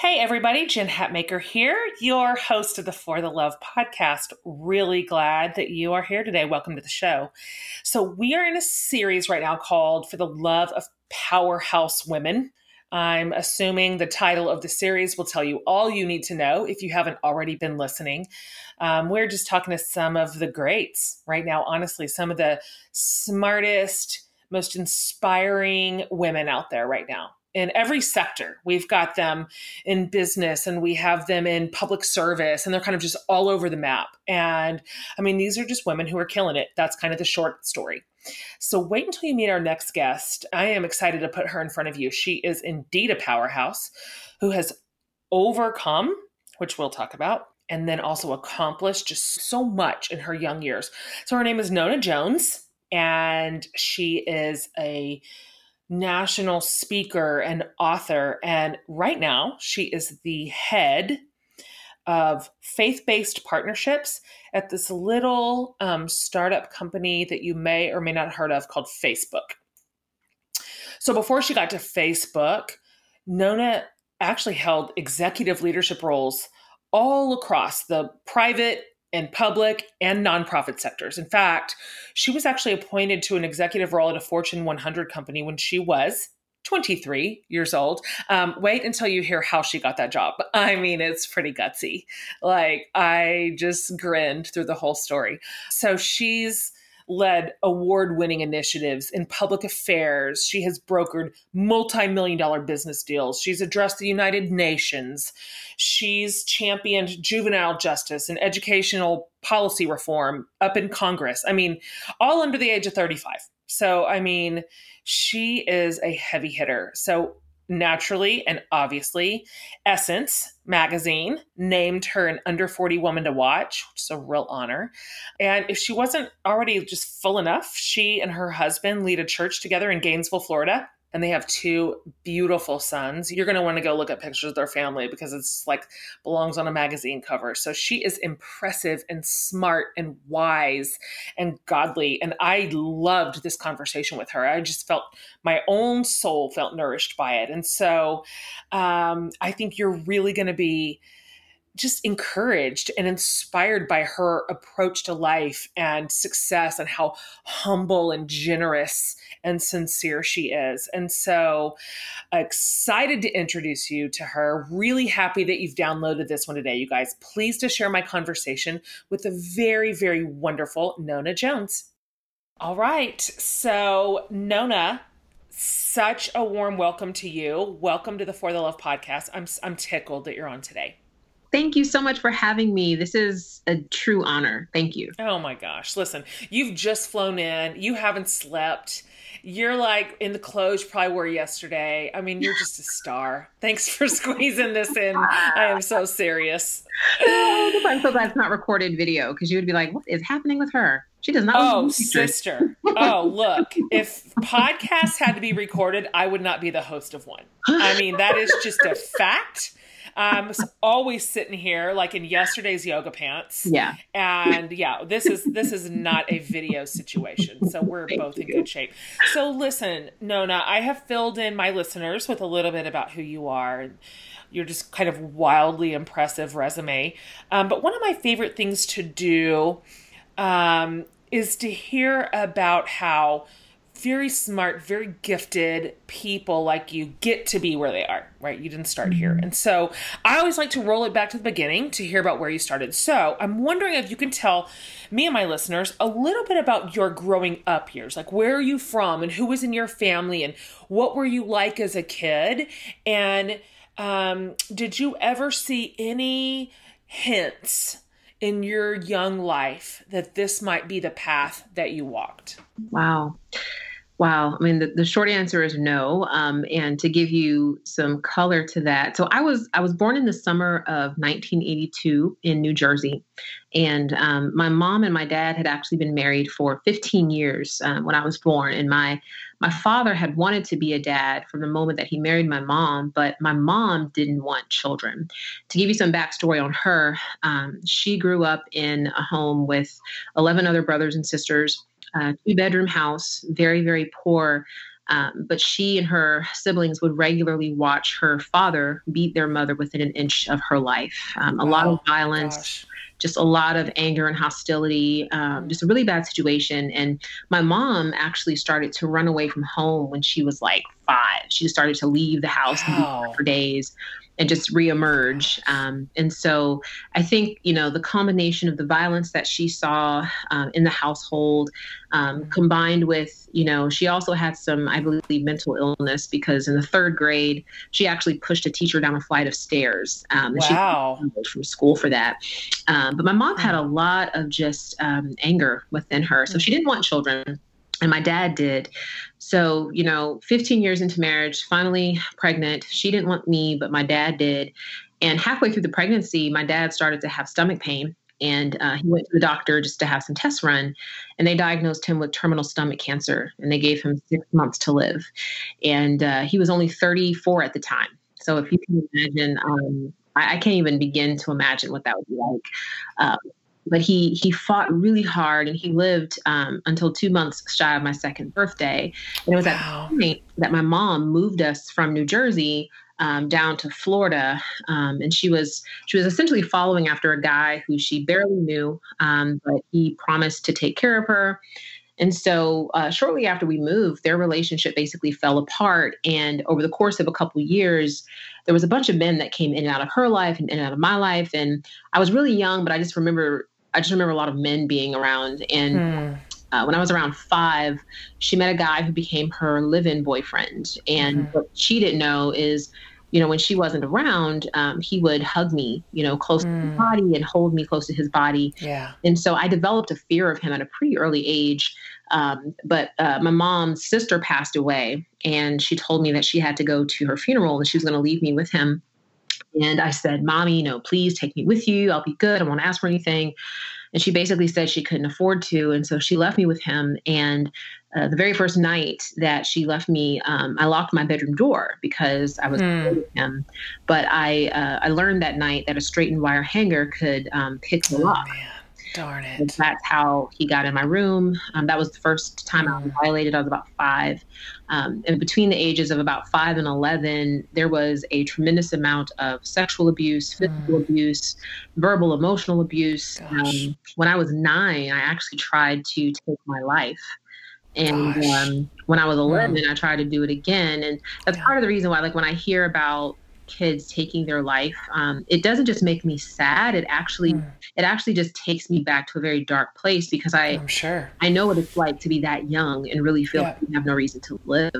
Hey, everybody, Jen Hatmaker here, your host of the For the Love podcast. Really glad that you are here today. Welcome to the show. So, we are in a series right now called For the Love of Powerhouse Women. I'm assuming the title of the series will tell you all you need to know if you haven't already been listening. Um, we're just talking to some of the greats right now, honestly, some of the smartest, most inspiring women out there right now in every sector. We've got them in business and we have them in public service, and they're kind of just all over the map. And I mean, these are just women who are killing it. That's kind of the short story. So wait until you meet our next guest. I am excited to put her in front of you. She is indeed a powerhouse who has overcome, which we'll talk about, and then also accomplished just so much in her young years. So her name is Nona Jones, and she is a national speaker and author. And right now, she is the head of faith based partnerships at this little um, startup company that you may or may not have heard of called Facebook. So before she got to Facebook, Nona actually held executive leadership roles all across the private in public and nonprofit sectors. In fact, she was actually appointed to an executive role at a Fortune 100 company when she was 23 years old. Um, wait until you hear how she got that job. I mean, it's pretty gutsy. Like, I just grinned through the whole story. So she's led award winning initiatives in public affairs. She has brokered multi million dollar business deals. She's addressed the United Nations. She's championed juvenile justice and educational policy reform up in Congress. I mean, all under the age of 35. So, I mean, she is a heavy hitter. So, naturally and obviously, Essence magazine named her an under 40 woman to watch, which is a real honor. And if she wasn't already just full enough, she and her husband lead a church together in Gainesville, Florida and they have two beautiful sons. You're going to want to go look at pictures of their family because it's like belongs on a magazine cover. So she is impressive and smart and wise and godly. And I loved this conversation with her. I just felt my own soul felt nourished by it. And so um, I think you're really going to be just encouraged and inspired by her approach to life and success and how humble and generous and sincere she is. And so excited to introduce you to her. Really happy that you've downloaded this one today, you guys. Pleased to share my conversation with the very, very wonderful Nona Jones. All right. So, Nona, such a warm welcome to you. Welcome to the For the Love podcast. I'm I'm tickled that you're on today. Thank you so much for having me. This is a true honor. Thank you. Oh my gosh. Listen, you've just flown in. You haven't slept. You're like in the clothes you probably wore yesterday. I mean, you're just a star. Thanks for squeezing this in. I am so serious. I'm so glad it's not recorded video because you would be like, what is happening with her? She does not. Oh, sister. oh, look. If podcasts had to be recorded, I would not be the host of one. I mean, that is just a fact. I'm always sitting here like in yesterday's yoga pants. Yeah. And yeah, this is this is not a video situation. So we're both you. in good shape. So listen, Nona, I have filled in my listeners with a little bit about who you are. You're just kind of wildly impressive resume. Um, but one of my favorite things to do um, is to hear about how very smart, very gifted people like you get to be where they are, right? You didn't start here. Mm-hmm. And so I always like to roll it back to the beginning to hear about where you started. So I'm wondering if you can tell me and my listeners a little bit about your growing up years. Like, where are you from and who was in your family and what were you like as a kid? And um, did you ever see any hints? in your young life that this might be the path that you walked? Wow. Wow. I mean, the, the short answer is no. Um, and to give you some color to that, so I was I was born in the summer of 1982 in New Jersey, and um, my mom and my dad had actually been married for 15 years um, when I was born. And my my father had wanted to be a dad from the moment that he married my mom, but my mom didn't want children. To give you some backstory on her, um, she grew up in a home with 11 other brothers and sisters uh, two bedroom house, very, very poor. Um, but she and her siblings would regularly watch her father beat their mother within an inch of her life. Um, a wow. lot of violence, Gosh. just a lot of anger and hostility, um, just a really bad situation. And my mom actually started to run away from home when she was like five. She just started to leave the house wow. for days and just reemerge. Um, and so I think, you know, the combination of the violence that she saw um, in the household, um, combined with, you know, she also had some, I believe, mental illness because in the third grade, she actually pushed a teacher down a flight of stairs. Um, and wow. She from school for that. Um, but my mom had a lot of just um, anger within her. So she didn't want children and my dad did. So, you know, 15 years into marriage, finally pregnant. She didn't want me, but my dad did. And halfway through the pregnancy, my dad started to have stomach pain. And uh, he went to the doctor just to have some tests run. And they diagnosed him with terminal stomach cancer. And they gave him six months to live. And uh, he was only 34 at the time. So if you can imagine, um, I, I, can't even begin to imagine what that would be like. Um, but he he fought really hard and he lived um, until two months shy of my second birthday. And it was wow. at that point that my mom moved us from New Jersey um, down to Florida, um, and she was she was essentially following after a guy who she barely knew, um, but he promised to take care of her. And so, uh, shortly after we moved, their relationship basically fell apart. And over the course of a couple years, there was a bunch of men that came in and out of her life and in and out of my life. And I was really young, but I just remember I just remember a lot of men being around. And hmm. uh, when I was around five, she met a guy who became her live in boyfriend. And mm-hmm. what she didn't know is, you know, when she wasn't around, um, he would hug me, you know, close mm. to his hmm. body and hold me close to his body. Yeah. And so I developed a fear of him at a pretty early age. Um, but uh, my mom's sister passed away, and she told me that she had to go to her funeral and she was going to leave me with him. And I said, Mommy, you know, please take me with you. I'll be good. I won't ask for anything. And she basically said she couldn't afford to. And so she left me with him. And uh, the very first night that she left me, um, I locked my bedroom door because I was mm. with him. But I uh, I learned that night that a straightened wire hanger could um, pick the lock. Oh, Darn it. And that's how he got in my room. Um, that was the first time I was mm. violated. I was about five. Um, and between the ages of about five and 11, there was a tremendous amount of sexual abuse, physical mm. abuse, verbal, emotional abuse. Um, when I was nine, I actually tried to take my life. And um, when I was 11, mm. I tried to do it again. And that's yeah. part of the reason why, like, when I hear about kids taking their life um, it doesn't just make me sad it actually mm. it actually just takes me back to a very dark place because i i'm sure i know what it's like to be that young and really feel yeah. like you have no reason to live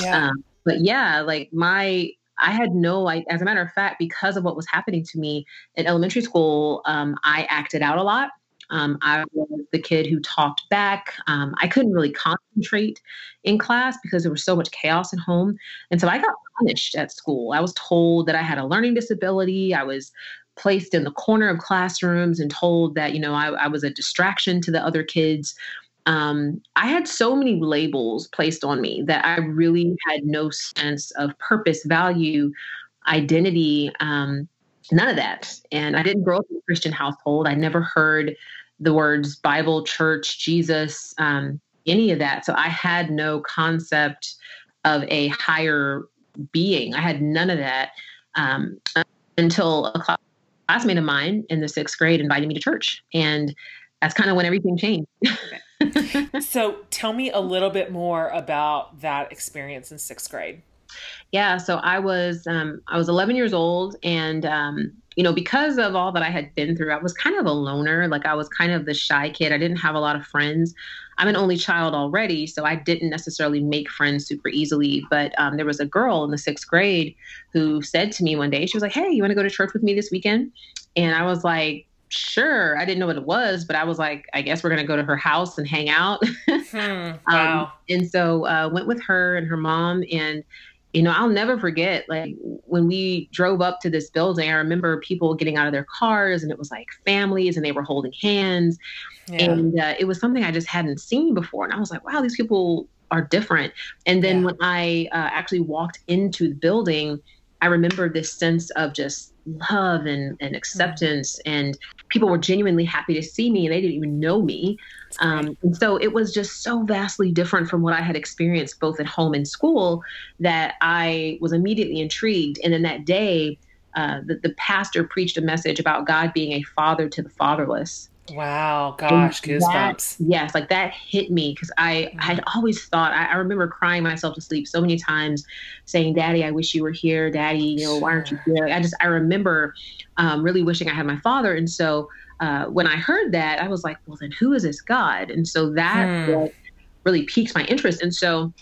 yeah. Um, but yeah like my I had no, like, as a matter of fact, because of what was happening to me in elementary school, um, I acted out a lot. Um, I was the kid who talked back. Um, I couldn't really concentrate in class because there was so much chaos at home. And so I got punished at school. I was told that I had a learning disability. I was placed in the corner of classrooms and told that, you know, I, I was a distraction to the other kids. Um, I had so many labels placed on me that I really had no sense of purpose, value, identity. Um, none of that. And I didn't grow up in a Christian household. I never heard the words Bible, church, Jesus, um, any of that. So I had no concept of a higher being. I had none of that um, until a classmate of mine in the sixth grade invited me to church. And that's kind of when everything changed. so tell me a little bit more about that experience in sixth grade. Yeah, so I was um, I was 11 years old, and um, you know, because of all that I had been through, I was kind of a loner. Like I was kind of the shy kid. I didn't have a lot of friends. I'm an only child already, so I didn't necessarily make friends super easily. But um, there was a girl in the sixth grade who said to me one day, she was like, "Hey, you want to go to church with me this weekend?" And I was like, sure. I didn't know what it was, but I was like, I guess we're going to go to her house and hang out. Hmm, Um, wow. and so uh, went with her and her mom and you know i'll never forget like when we drove up to this building i remember people getting out of their cars and it was like families and they were holding hands yeah. and uh, it was something i just hadn't seen before and i was like wow these people are different and then Yeah. when i uh, actually walked into the building i remember this sense of just love and, and acceptance and people were genuinely happy to see me and they didn't even know me um, and so it was just so vastly different from what I had experienced both at home and school that I was immediately intrigued. And then that day, uh, the, the pastor preached a message about God being a father to the fatherless. Wow. Gosh, And goosebumps. That, yes, like that hit me because I Mhm. had always thought, I, I remember crying myself to sleep so many times saying, Daddy, I wish you were here. Daddy, you know, why aren't you here? I just, I remember um, really wishing I had my father. And so uh, when I heard that, I was like, well, then who is this God? And so that Hmm. what really piqued my interest. And so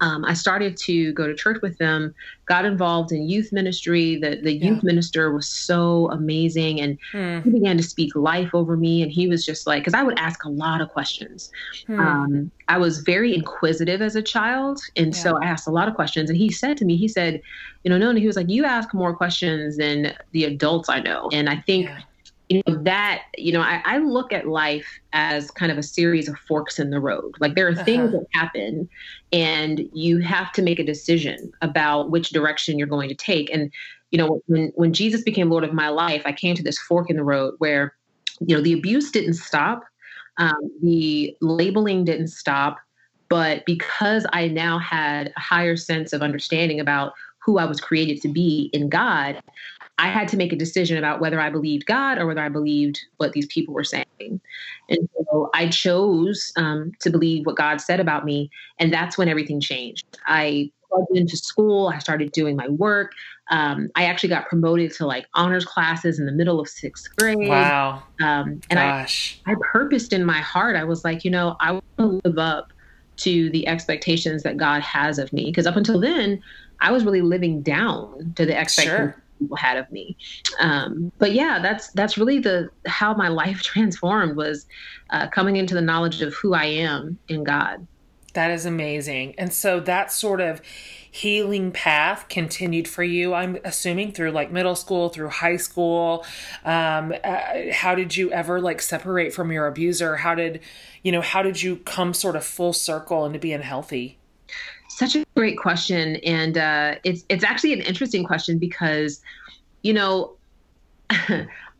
um, I started to go to church with them, got involved in youth ministry. The, the Yeah. youth minister was so amazing. And Hmm, he began to speak life over me. And he was just like, because I would ask a lot of questions. hmm. Um, I was very inquisitive as a child. And so I asked a lot of questions. And he said to me, he said, you know, no, he was like, you ask more questions than the adults I know. And I think Yeah. You know that you know I, I look at life as kind of a series of forks in the road like there are things Uh-huh. that happen and you have to make a decision about which direction you're going to take and you know when when jesus became lord of my life i came to this fork in the road where you know the abuse didn't stop um, the labeling didn't stop but because i now had a higher sense of understanding about who i was created to be in god I had to make a decision about whether I believed God or whether I believed what these people were saying. And so I chose um, to believe what God said about me. And that's when everything changed. I plugged into school, I started doing my work. Um, I actually got promoted to like honors classes in the middle of sixth grade. Wow. Um, and I, Gosh. I purposed in my heart, I was like, you know, I want to live up to the expectations that God has of me. Because up until then, I was really living down to the expectations Sure. People had of me. Um, but yeah, that's that's really the how my life transformed was uh, coming into the knowledge of who I am in God. That is amazing. And so that sort of healing path continued for you, I'm assuming, through like middle school, through high school. Um, uh, how did you ever like separate from your abuser? How did, you know, how did you come sort of full circle into being healthy? Such a great question, and uh, it's it's actually an interesting question because, you know,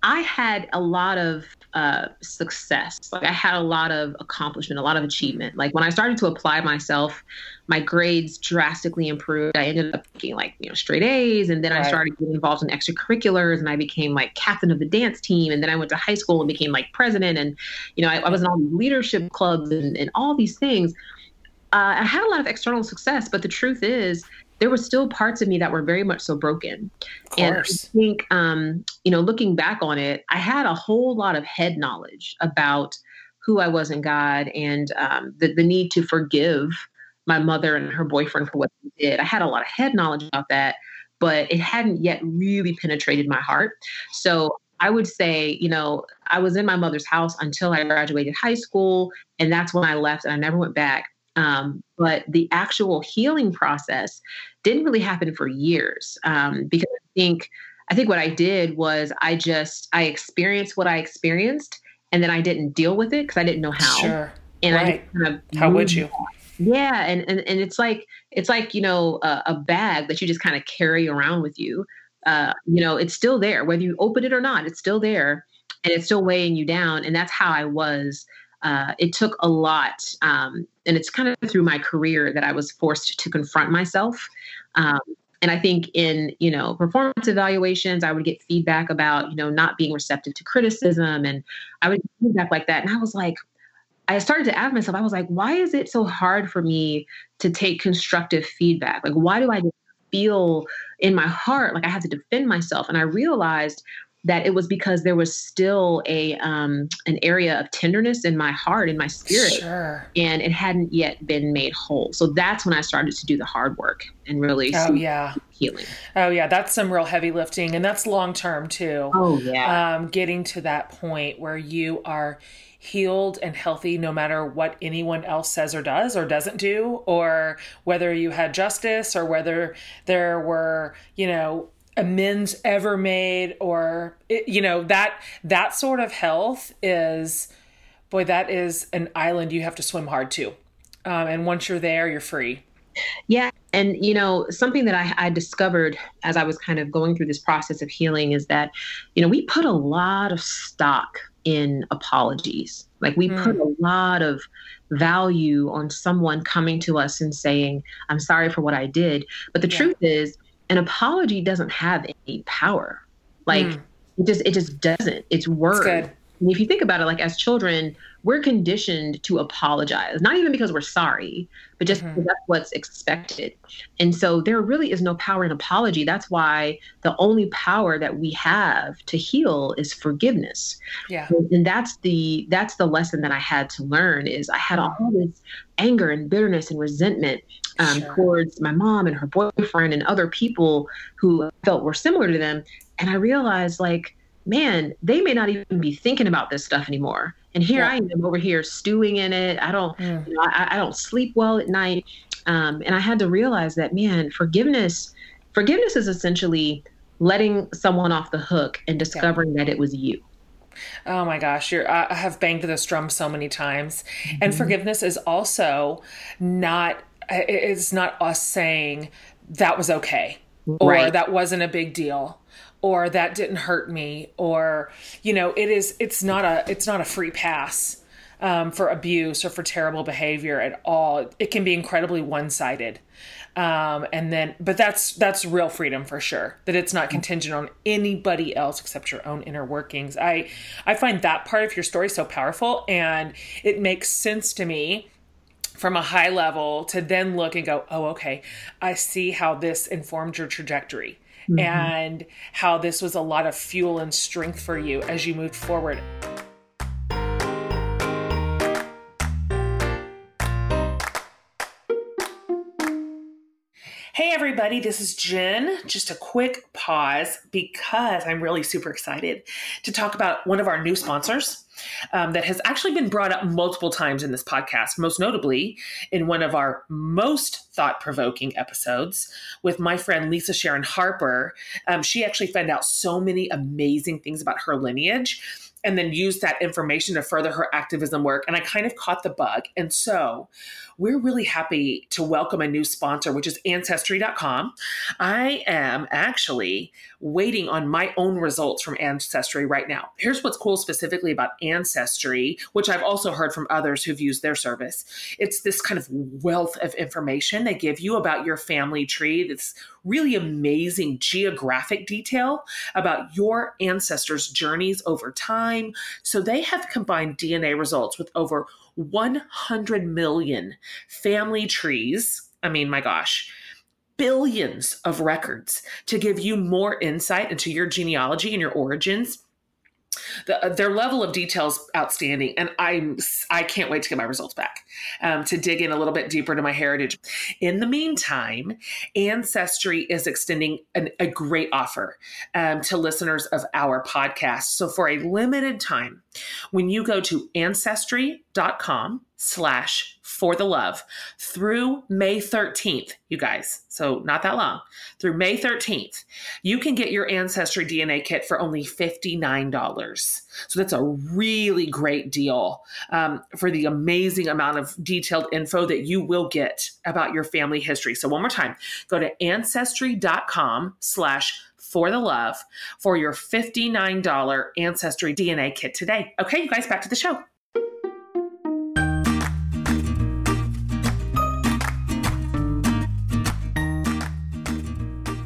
I had a lot of uh, success. Like I had a lot of accomplishment, a lot of achievement. Like when I started to apply myself, my grades drastically improved. I ended up getting like you know straight A's, and then I started getting involved in extracurriculars, and I became like captain of the dance team. And then I went to high school and became like president, and you know I, I was in all these leadership clubs and, and all these things. Uh, I had a lot of external success, but the truth is, there were still parts of me that were very much so broken. And I think, um, you know, looking back on it, I had a whole lot of head knowledge about who I was in God and um, the, the need to forgive my mother and her boyfriend for what they did. I had a lot of head knowledge about that, but it hadn't yet really penetrated my heart. So I would say, you know, I was in my mother's house until I graduated high school, and that's when I left and I never went back. Um, but the actual healing process didn't really happen for years um, because I think I think what I did was I just I experienced what I experienced, and then I didn't deal with it because I didn't know how. Sure. And I Right. just kind of How would you? yeah, and and, and it's like it's like you know a, a bag that you just kind of carry around with you. Uh, you know, it's still there whether you open it or not. It's still there, and it's still weighing you down. And that's how I was. Uh, it took a lot, um, and it's kind of through my career that I was forced to confront myself. Um, and I think in you know performance evaluations, I would get feedback about you know not being receptive to criticism, and I would get feedback like that. And I was like, I started to ask myself, I was like, why is it so hard for me to take constructive feedback? Like, why do I feel in my heart like I have to defend myself? And I realized that it was because there was still a um, an area of tenderness in my heart, in my spirit, sure. and it hadn't yet been made whole. So that's when I started to do the hard work and really oh yeah healing. Oh yeah, that's some real heavy lifting, and that's long term too. Oh yeah, um, getting to that point where you are healed and healthy no matter what anyone else says or does or doesn't do or whether you had justice or whether there were you know amends ever made or it, you know that that sort of health is boy that is an island you have to swim hard to um, and once you're there you're free yeah and you know something that I, I discovered as i was kind of going through this process of healing is that you know we put a lot of stock in apologies. Like we mm. put a lot of value on someone coming to us and saying, I'm sorry for what I did. But the yeah. truth is, an apology doesn't have any power. Like mm. it just it just doesn't. It's words. And if you think about it, like as children, we're conditioned to apologize, not even because we're sorry, but just mm-hmm. because that's what's expected. And so there really is no power in apology. That's why the only power that we have to heal is forgiveness. Yeah. And, and that's the that's the lesson that I had to learn is I had all this anger and bitterness and resentment um, sure. towards my mom and her boyfriend and other people who felt were similar to them. And I realized like man, they may not even be thinking about this stuff anymore. And here yeah. I am over here stewing in it. I don't, mm. you know, I, I, don't sleep well at night. Um, and I had to realize that, man, forgiveness, forgiveness is essentially letting someone off the hook and discovering yeah. that it was you. Oh my gosh, you're I have banged this drum so many times. Mm-hmm. And forgiveness is also not it's not us saying that was okay or that wasn't a big deal or that didn't hurt me or you know it is it's not a it's not a free pass um, for abuse or for terrible behavior at all. It can be incredibly one-sided. Um, and then but that's that's real freedom for sure that it's not contingent on anybody else except your own inner workings. I i find that part of your story so powerful and it makes sense to me from a high level to then look and go oh okay i see how this informed your trajectory mm-hmm. and how this was a lot of fuel and strength for you as you moved forward. Hey, everybody, this is Jen. Just a quick pause because I'm really super excited to talk about one of our new sponsors um, that has actually been brought up multiple times in this podcast, most notably in one of our most thought provoking episodes with my friend Lisa Sharon Harper. Um, she actually found out so many amazing things about her lineage and then used that information to further her activism work. And I kind of caught the bug. And so we're really happy to welcome a new sponsor, which is Ancestry.com. I am actually waiting on my own results from Ancestry right now. Here's what's cool specifically about Ancestry, which I've also heard from others who've used their service. It's this kind of wealth of information they give you about your family tree. This really amazing geographic detail about your ancestors' journeys over time. So they have combined DNA results with over 100 million family trees. I mean, my gosh, billions of records to give you more insight into your genealogy and your origins the, uh, their level of details outstanding and i'm i can't wait to get my results back um, to dig in a little bit deeper to my heritage in the meantime ancestry is extending an, a great offer um, to listeners of our podcast so for a limited time when you go to ancestry.com slash for the love through May 13th, you guys. So not that long. Through May 13th, you can get your Ancestry DNA kit for only $59. So that's a really great deal um, for the amazing amount of detailed info that you will get about your family history. So one more time, go to ancestry.com slash for the love for your $59 Ancestry DNA kit today. Okay, you guys, back to the show.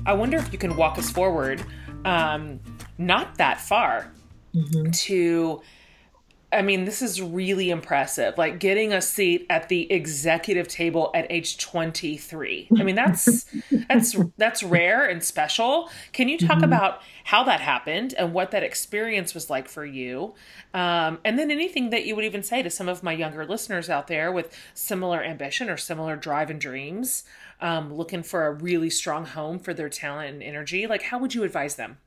I wonder if you can walk us forward, um, not that far, mm-hmm. to I mean, this is really impressive. Like getting a seat at the executive table at age 23. I mean, that's that's that's rare and special. Can you talk mm-hmm. about how that happened and what that experience was like for you? Um, and then anything that you would even say to some of my younger listeners out there with similar ambition or similar drive and dreams, um, looking for a really strong home for their talent and energy. Like, how would you advise them,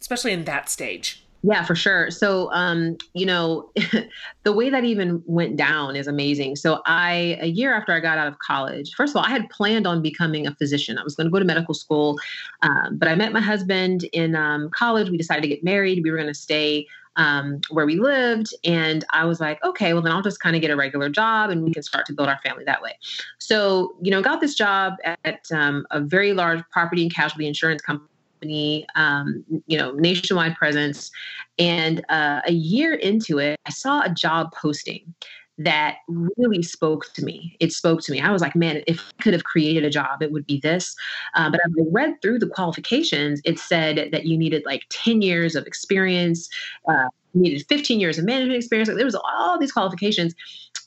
especially in that stage? Yeah, for sure. So, um, you know, the way that even went down is amazing. So, I, a year after I got out of college, first of all, I had planned on becoming a physician. I was going to go to medical school, um, but I met my husband in um, college. We decided to get married. We were going to stay um, where we lived. And I was like, okay, well, then I'll just kind of get a regular job and we can start to build our family that way. So, you know, got this job at um, a very large property and casualty insurance company company, um, you know, nationwide presence. And uh, a year into it, I saw a job posting that really spoke to me. It spoke to me. I was like, man, if I could have created a job, it would be this. Uh, but I read through the qualifications, it said that you needed like 10 years of experience, uh, needed 15 years of management experience. Like, there was all these qualifications.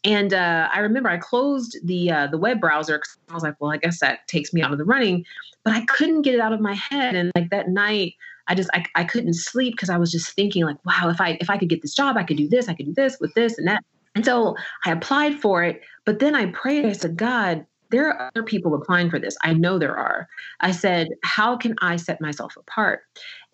And uh, I remember I closed the uh, the web browser because I was like, well, I guess that takes me out of the running but I couldn't get it out of my head. And like that night, I just I, I couldn't sleep because I was just thinking like, wow, if I if I could get this job, I could do this, I could do this with this and that. And so I applied for it, but then I prayed. I said, God, there are other people applying for this. I know there are. I said, how can I set myself apart?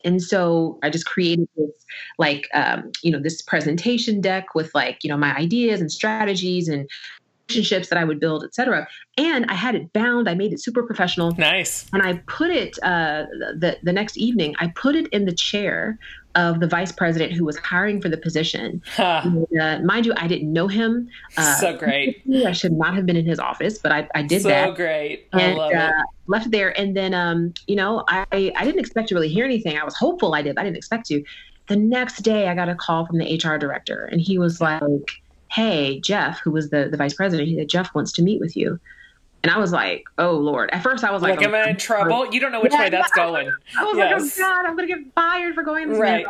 And so I just created this, like, um, you know, this presentation deck with like, you know, my ideas and strategies and relationships that I would build, etc. And I had it bound. I made it super professional. Nice. And I put it uh, the the next evening. I put it in the chair of the vice president who was hiring for the position. Huh. And, uh, mind you, I didn't know him. Uh, so great. I should not have been in his office, but I, I did so that. So great. I and, love it. Uh, left there, and then um, you know, I I didn't expect to really hear anything. I was hopeful I did. I didn't expect to. The next day, I got a call from the HR director, and he was like hey, Jeff, who was the, the vice president, he said, Jeff wants to meet with you. And I was like, oh, Lord. At first, I was like, like am I in trouble? You don't know which yeah, way that's going. I was yes. like, oh, God, I'm going to get fired for going this right.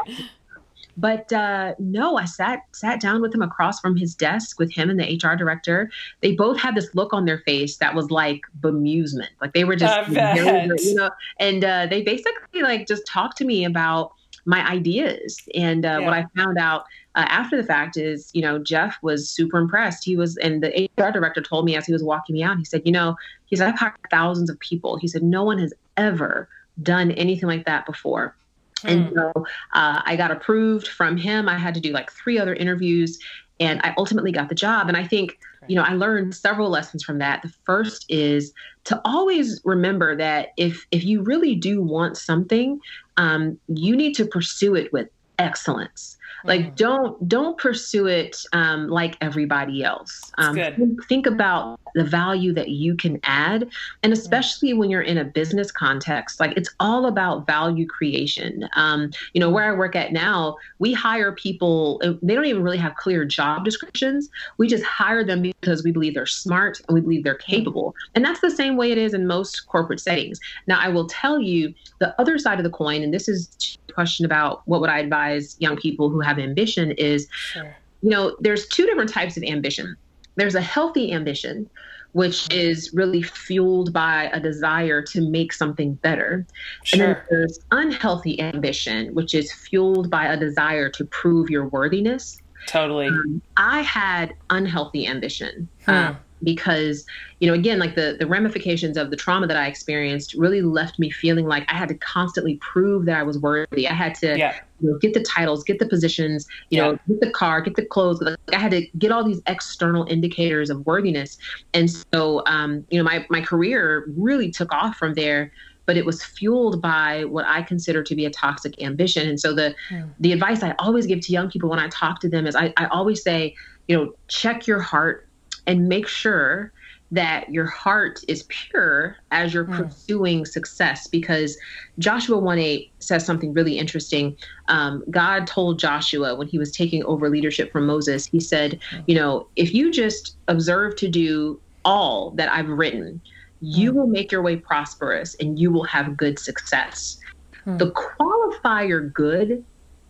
But uh, no, I sat sat down with him across from his desk with him and the HR director. They both had this look on their face that was like bemusement, like they were just, you know. And uh, they basically like just talked to me about my ideas. And uh, yeah. what I found out uh, after the fact is, you know, Jeff was super impressed. He was, and the HR director told me as he was walking me out, he said, you know, he said, I've hired thousands of people. He said, no one has ever done anything like that before. Hmm. And so uh, I got approved from him. I had to do like three other interviews and I ultimately got the job. And I think, you know, I learned several lessons from that. The first is to always remember that if if you really do want something, um, you need to pursue it with excellence like mm. don't don't pursue it um, like everybody else. Um, think, think, about the value that you can add and especially when you're in a business context like it's all about value creation. Um, you know where i work at now we hire people uh, they don't even really have clear job descriptions. We just hire them because we believe they're smart and we believe they're mm. capable. And that's the same way it is in most corporate settings. Now i will tell you the other side of the coin and this is a question about what would i advise young people who have ambition is sure. you know there's two different types of ambition there's a healthy ambition which is really fueled by a desire to make something better sure. and then there's unhealthy ambition which is fueled by a desire to prove your worthiness totally um, i had unhealthy ambition hmm. um, because you know again like the the ramifications of the trauma that i experienced really left me feeling like i had to constantly prove that i was worthy i had to yeah. you know, get the titles get the positions you yeah. know get the car get the clothes like i had to get all these external indicators of worthiness and so um, you know my, my career really took off from there but it was fueled by what I consider to be a toxic ambition. And so the mm. the advice I always give to young people when I talk to them is I, I always say, you know, check your heart and make sure that your heart is pure as you're mm. pursuing success because joshua 1-8 says something really interesting um, god told joshua when he was taking over leadership from moses he said mm. you know if you just observe to do all that i've written you mm. will make your way prosperous and you will have good success mm. the qualifier good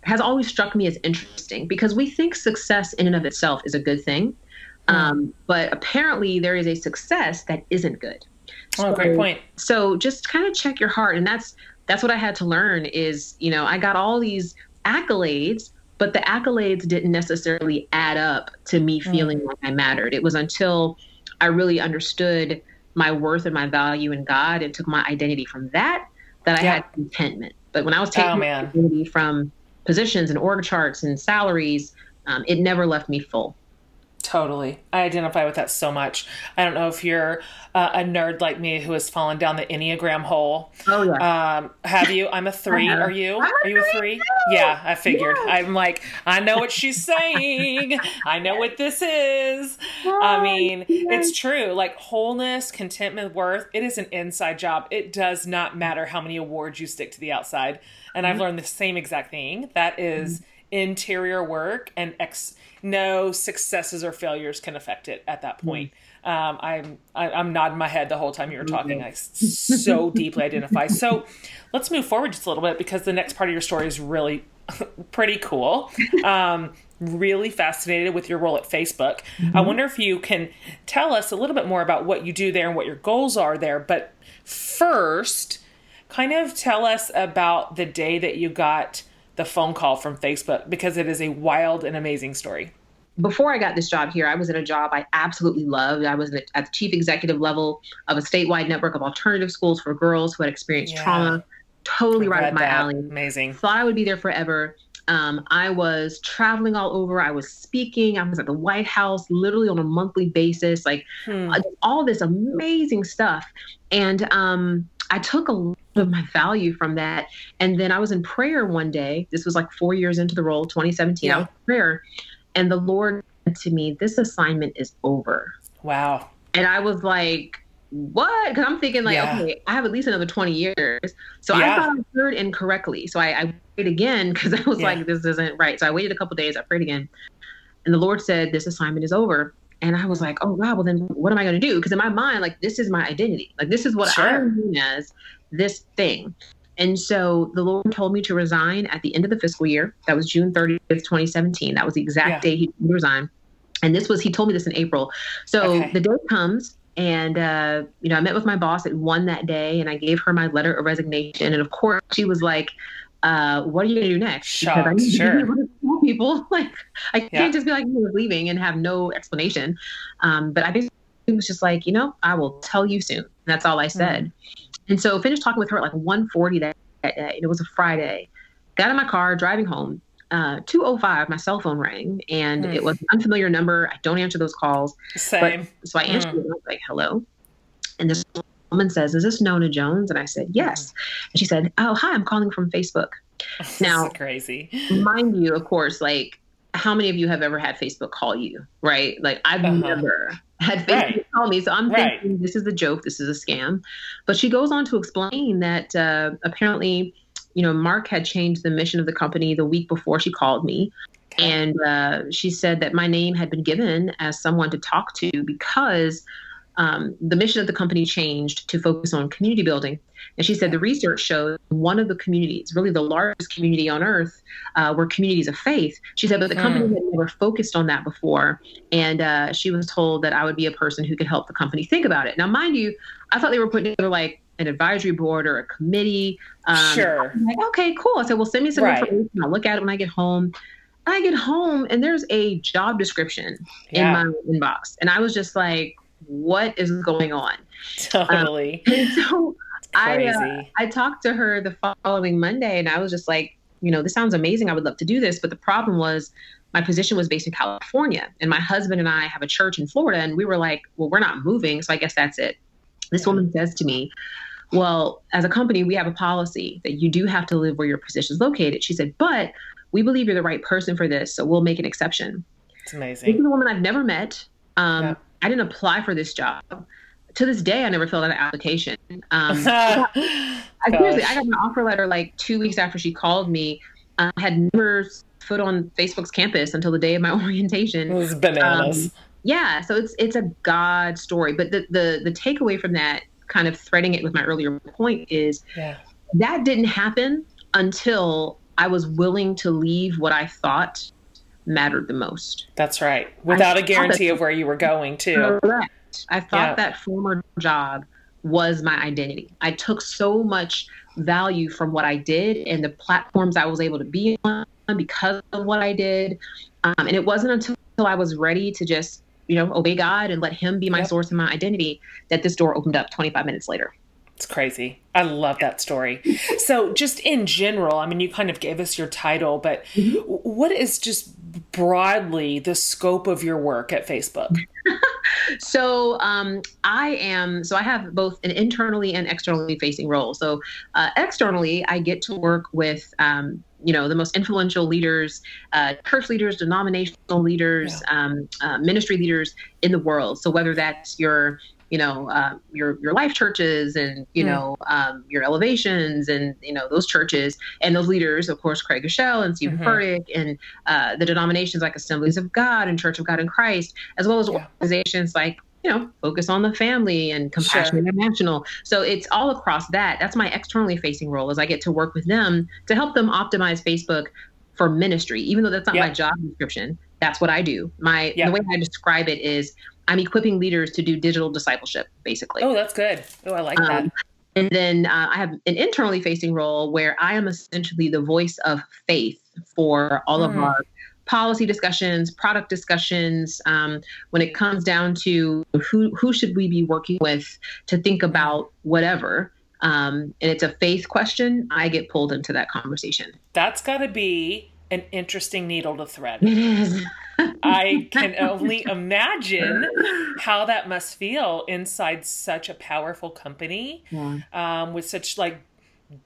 has always struck me as interesting because we think success in and of itself is a good thing. Mm. Um, but apparently, there is a success that isn't good. So, oh, great point. So just kind of check your heart, and that's that's what I had to learn. Is you know I got all these accolades, but the accolades didn't necessarily add up to me mm. feeling like I mattered. It was until I really understood my worth and my value in God and took my identity from that that I yeah. had contentment. But when I was taking oh, identity from positions and org charts and salaries, um, it never left me full. Totally. I identify with that so much. I don't know if you're uh, a nerd like me who has fallen down the Enneagram hole. Oh, yeah. Um, have you? I'm a three. Are you? Are you a three? Yeah, I figured. Yeah. I'm like, I know what she's saying. I know what this is. I mean, it's true. Like wholeness, contentment, worth, it is an inside job. It does not matter how many awards you stick to the outside. And mm-hmm. I've learned the same exact thing. That is, mm-hmm interior work and ex no successes or failures can affect it at that point. Um, I'm I, am i am nodding my head the whole time you were talking. I so deeply identify. So let's move forward just a little bit because the next part of your story is really pretty cool. Um, really fascinated with your role at Facebook. Mm-hmm. I wonder if you can tell us a little bit more about what you do there and what your goals are there. But first, kind of tell us about the day that you got the phone call from Facebook because it is a wild and amazing story. Before I got this job here, I was in a job I absolutely loved. I was at the chief executive level of a statewide network of alternative schools for girls who had experienced yeah. trauma. Totally right up my that. alley. Amazing. Thought I would be there forever. Um, I was traveling all over. I was speaking. I was at the White House literally on a monthly basis, like hmm. Uh, all this amazing stuff. And um, I took a of my value from that. And then I was in prayer one day. This was like four years into the role, 2017. Yeah. I was in prayer, and the Lord said to me, This assignment is over. Wow. And I was like, what? Because I'm thinking like, yeah. okay, I have at least another 20 years. So yeah. I thought I heard incorrectly. So I, I prayed again because I was like, this isn't right. So I waited a couple days. I prayed again, and the Lord said, this assignment is over. And I was like, oh wow, well then what am I going to do? Because in my mind, like this is my identity. Like this is what sure. I'm known as this thing. And so the Lord told me to resign at the end of the fiscal year. That was June 30th, 2017. That was the exact yeah. day he resigned. And this was, he told me this in April. So okay. the day comes, and uh, you know, I met with my boss at one that day, and I gave her my letter of resignation. And of course, she was like, uh, "What are you gonna do next?" Shocked, because I need sure. to tell people like I can't yeah. just be like leaving and have no explanation. Um, but I basically was just like, you know, I will tell you soon. And that's all I said. Mm-hmm. And so finished talking with her at like 1:40 that, that day. It was a Friday. Got in my car, driving home. Uh, 205, my cell phone rang, and mm. it was an unfamiliar number. I don't answer those calls. Same. But, so I answered mm. it. I was like, "Hello," and this woman says, "Is this Nona Jones?" And I said, "Yes." Mm. And she said, "Oh, hi, I'm calling from Facebook." now, crazy. Mind you, of course, like how many of you have ever had Facebook call you, right? Like I've uh-huh. never had Facebook right. Call me. So I'm right. thinking this is a joke, this is a scam. But she goes on to explain that uh, apparently, you know, Mark had changed the mission of the company the week before she called me. Okay. And uh, she said that my name had been given as someone to talk to because um, the mission of the company changed to focus on community building. And she said the research showed one of the communities, really the largest community on earth, uh, were communities of faith. She said, but the company mm. had never focused on that before. And uh, she was told that I would be a person who could help the company think about it. Now, mind you, I thought they were putting together like an advisory board or a committee. Um, sure. like, okay, cool. I said, well, send me some right. information. I'll look at it when I get home. I get home and there's a job description yeah. in my inbox. And I was just like, what is going on? Totally. Um, so I, uh, I talked to her the following Monday and I was just like, you know, this sounds amazing. I would love to do this. But the problem was my position was based in California and my husband and I have a church in Florida. And we were like, well, we're not moving. So I guess that's it. This woman says to me, well, as a company, we have a policy that you do have to live where your position is located. She said, but we believe you're the right person for this. So we'll make an exception. It's amazing. This is a woman I've never met. Um, yeah. I didn't apply for this job. To this day, I never filled out an application. Um, I, I seriously, I got an offer letter like two weeks after she called me. I had never foot on Facebook's campus until the day of my orientation. It was bananas. Um, yeah, so it's it's a God story. But the the the takeaway from that, kind of threading it with my earlier point, is yeah. that didn't happen until I was willing to leave what I thought mattered the most. That's right. Without I a guarantee of where you were going, too. Correct. I thought that former job was my identity. I took so much value from what I did and the platforms I was able to be on because of what I did. Um, and it wasn't until I was ready to just, you know, obey God and let Him be my yep. source and my identity that this door opened up 25 minutes later. It's crazy. I love that story. So, just in general, I mean, you kind of gave us your title, but mm-hmm. what is just broadly the scope of your work at Facebook? so, um, I am, so I have both an internally and externally facing role. So, uh, externally, I get to work with, um, you know the most influential leaders uh, church leaders denominational leaders yeah. um, uh, ministry leaders in the world so whether that's your you know uh, your your life churches and you mm. know um, your elevations and you know those churches and those leaders of course craig Groeschel and steven mm-hmm. furtick and uh, the denominations like assemblies of god and church of god in christ as well as yeah. organizations like you know focus on the family and compassion sure. international so it's all across that that's my externally facing role as i get to work with them to help them optimize facebook for ministry even though that's not my job description that's what i do my the way i describe it is I'm equipping leaders to do digital discipleship, basically. Oh, that's good. Oh, I like um, that. And then uh, I have an internally facing role where I am essentially the voice of faith for all mm. of hmm. our policy discussions, product discussions. Um, when it comes down to who who should we be working with to think about whatever, um, and it's a faith question, I get pulled into that conversation. That's got to be an interesting needle to thread. It is. I can only imagine how that must feel inside such a powerful company yeah. um, with such like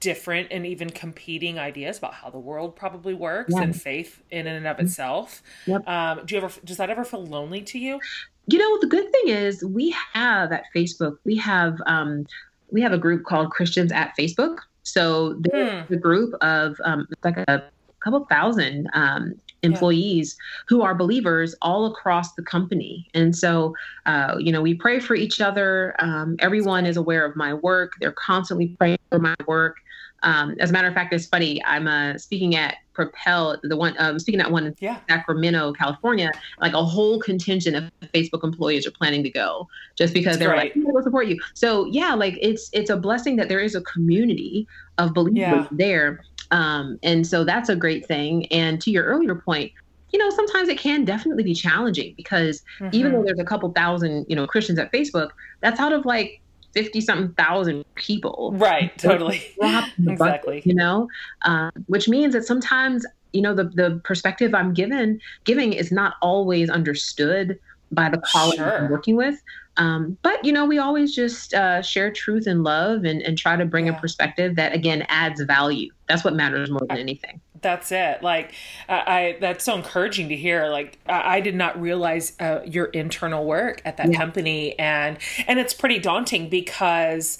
different and even competing ideas about how the world probably works yeah. and faith in and of itself. Yep. Um, do you ever does that ever feel lonely to you? You know, the good thing is we have at Facebook, we have um, we have a group called Christians at Facebook. So there's hmm. a group of um, like a couple thousand um, employees yeah. who are believers all across the company. And so, uh, you know, we pray for each other. Um, everyone is aware of my work. They're constantly praying for my work. Um, as a matter of fact, it's funny. I'm uh, speaking at Propel, the one um, speaking at one in yeah. Sacramento, California. Like a whole contingent of Facebook employees are planning to go just because they're right. like, "We'll support you." So yeah, like it's it's a blessing that there is a community of believers yeah. there um, and so that's a great thing. And to your earlier point, you know, sometimes it can definitely be challenging because mm-hmm. even though there's a couple thousand, you know, Christians at Facebook, that's out of like 50 something thousand people. Right. Totally. exactly. Bucket, you know, um, which means that sometimes, you know, the, the perspective I'm given, giving is not always understood by the colleagues sure. I'm working with. Um, but you know, we always just uh, share truth and love and, and try to bring yeah. a perspective that again adds value. That's what matters more than anything. That's it. Like I, that's so encouraging to hear. Like I, I did not realize uh, your internal work at that yeah. company, and and it's pretty daunting because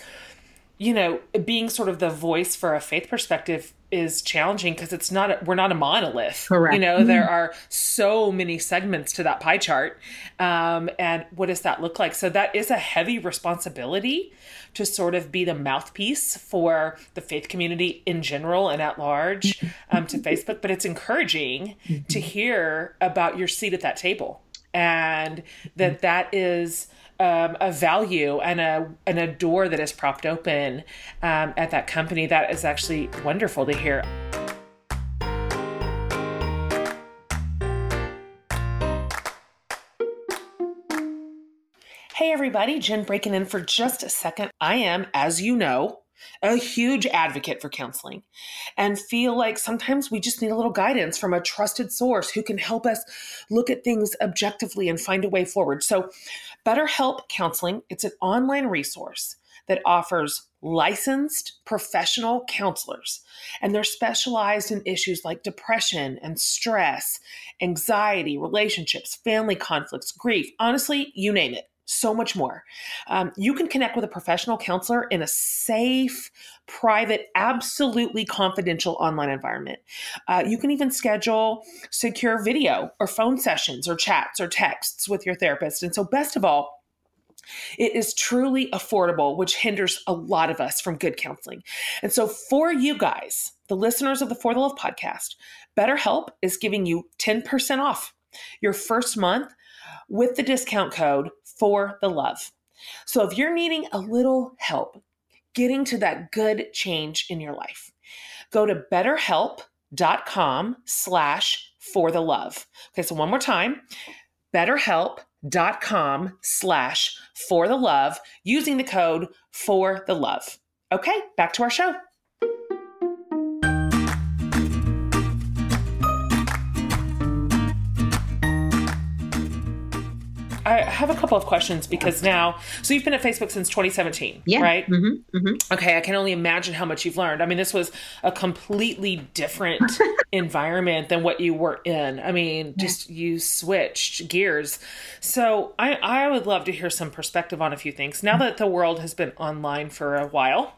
you know being sort of the voice for a faith perspective is challenging because it's not a, we're not a monolith. Correct. you know mm-hmm. there are so many segments to that pie chart um, and what does that look like? So that is a heavy responsibility to sort of be the mouthpiece for the faith community in general and at large um, to facebook but it's encouraging mm-hmm. to hear about your seat at that table and that that is um, a value and a and a door that is propped open um, at that company. That is actually wonderful to hear. Hey everybody, Jen breaking in for just a second. I am, as you know, a huge advocate for counseling and feel like sometimes we just need a little guidance from a trusted source who can help us look at things objectively and find a way forward. So, BetterHelp Counseling, it's an online resource that offers licensed professional counselors and they're specialized in issues like depression and stress, anxiety, relationships, family conflicts, grief, honestly, you name it so much more. Um, you can connect with a professional counselor in a safe, private, absolutely confidential online environment. Uh, you can even schedule secure video or phone sessions or chats or texts with your therapist. And so, best of all, It is truly affordable, which hinders a lot of us from good counseling. And so, for you guys, the listeners of the For the Love podcast, BetterHelp is giving you 10% off your first month with the discount code for the love. So, if you're needing a little help getting to that good change in your life, go to betterhelp.com slash for the love. Okay, so one more time, betterhelp.com slash for the love using the code for the love. Okay, back to our show. I have a couple of questions because now, so you've been at Facebook since 2017, Yeah. right? Mm-hmm, mm-hmm. Okay, I can only imagine how much you've learned. I mean, this was a completely different environment than what you were in. I mean, just you switched gears. So I, I would love to hear some perspective on a few things. Now that the world has been online for a while,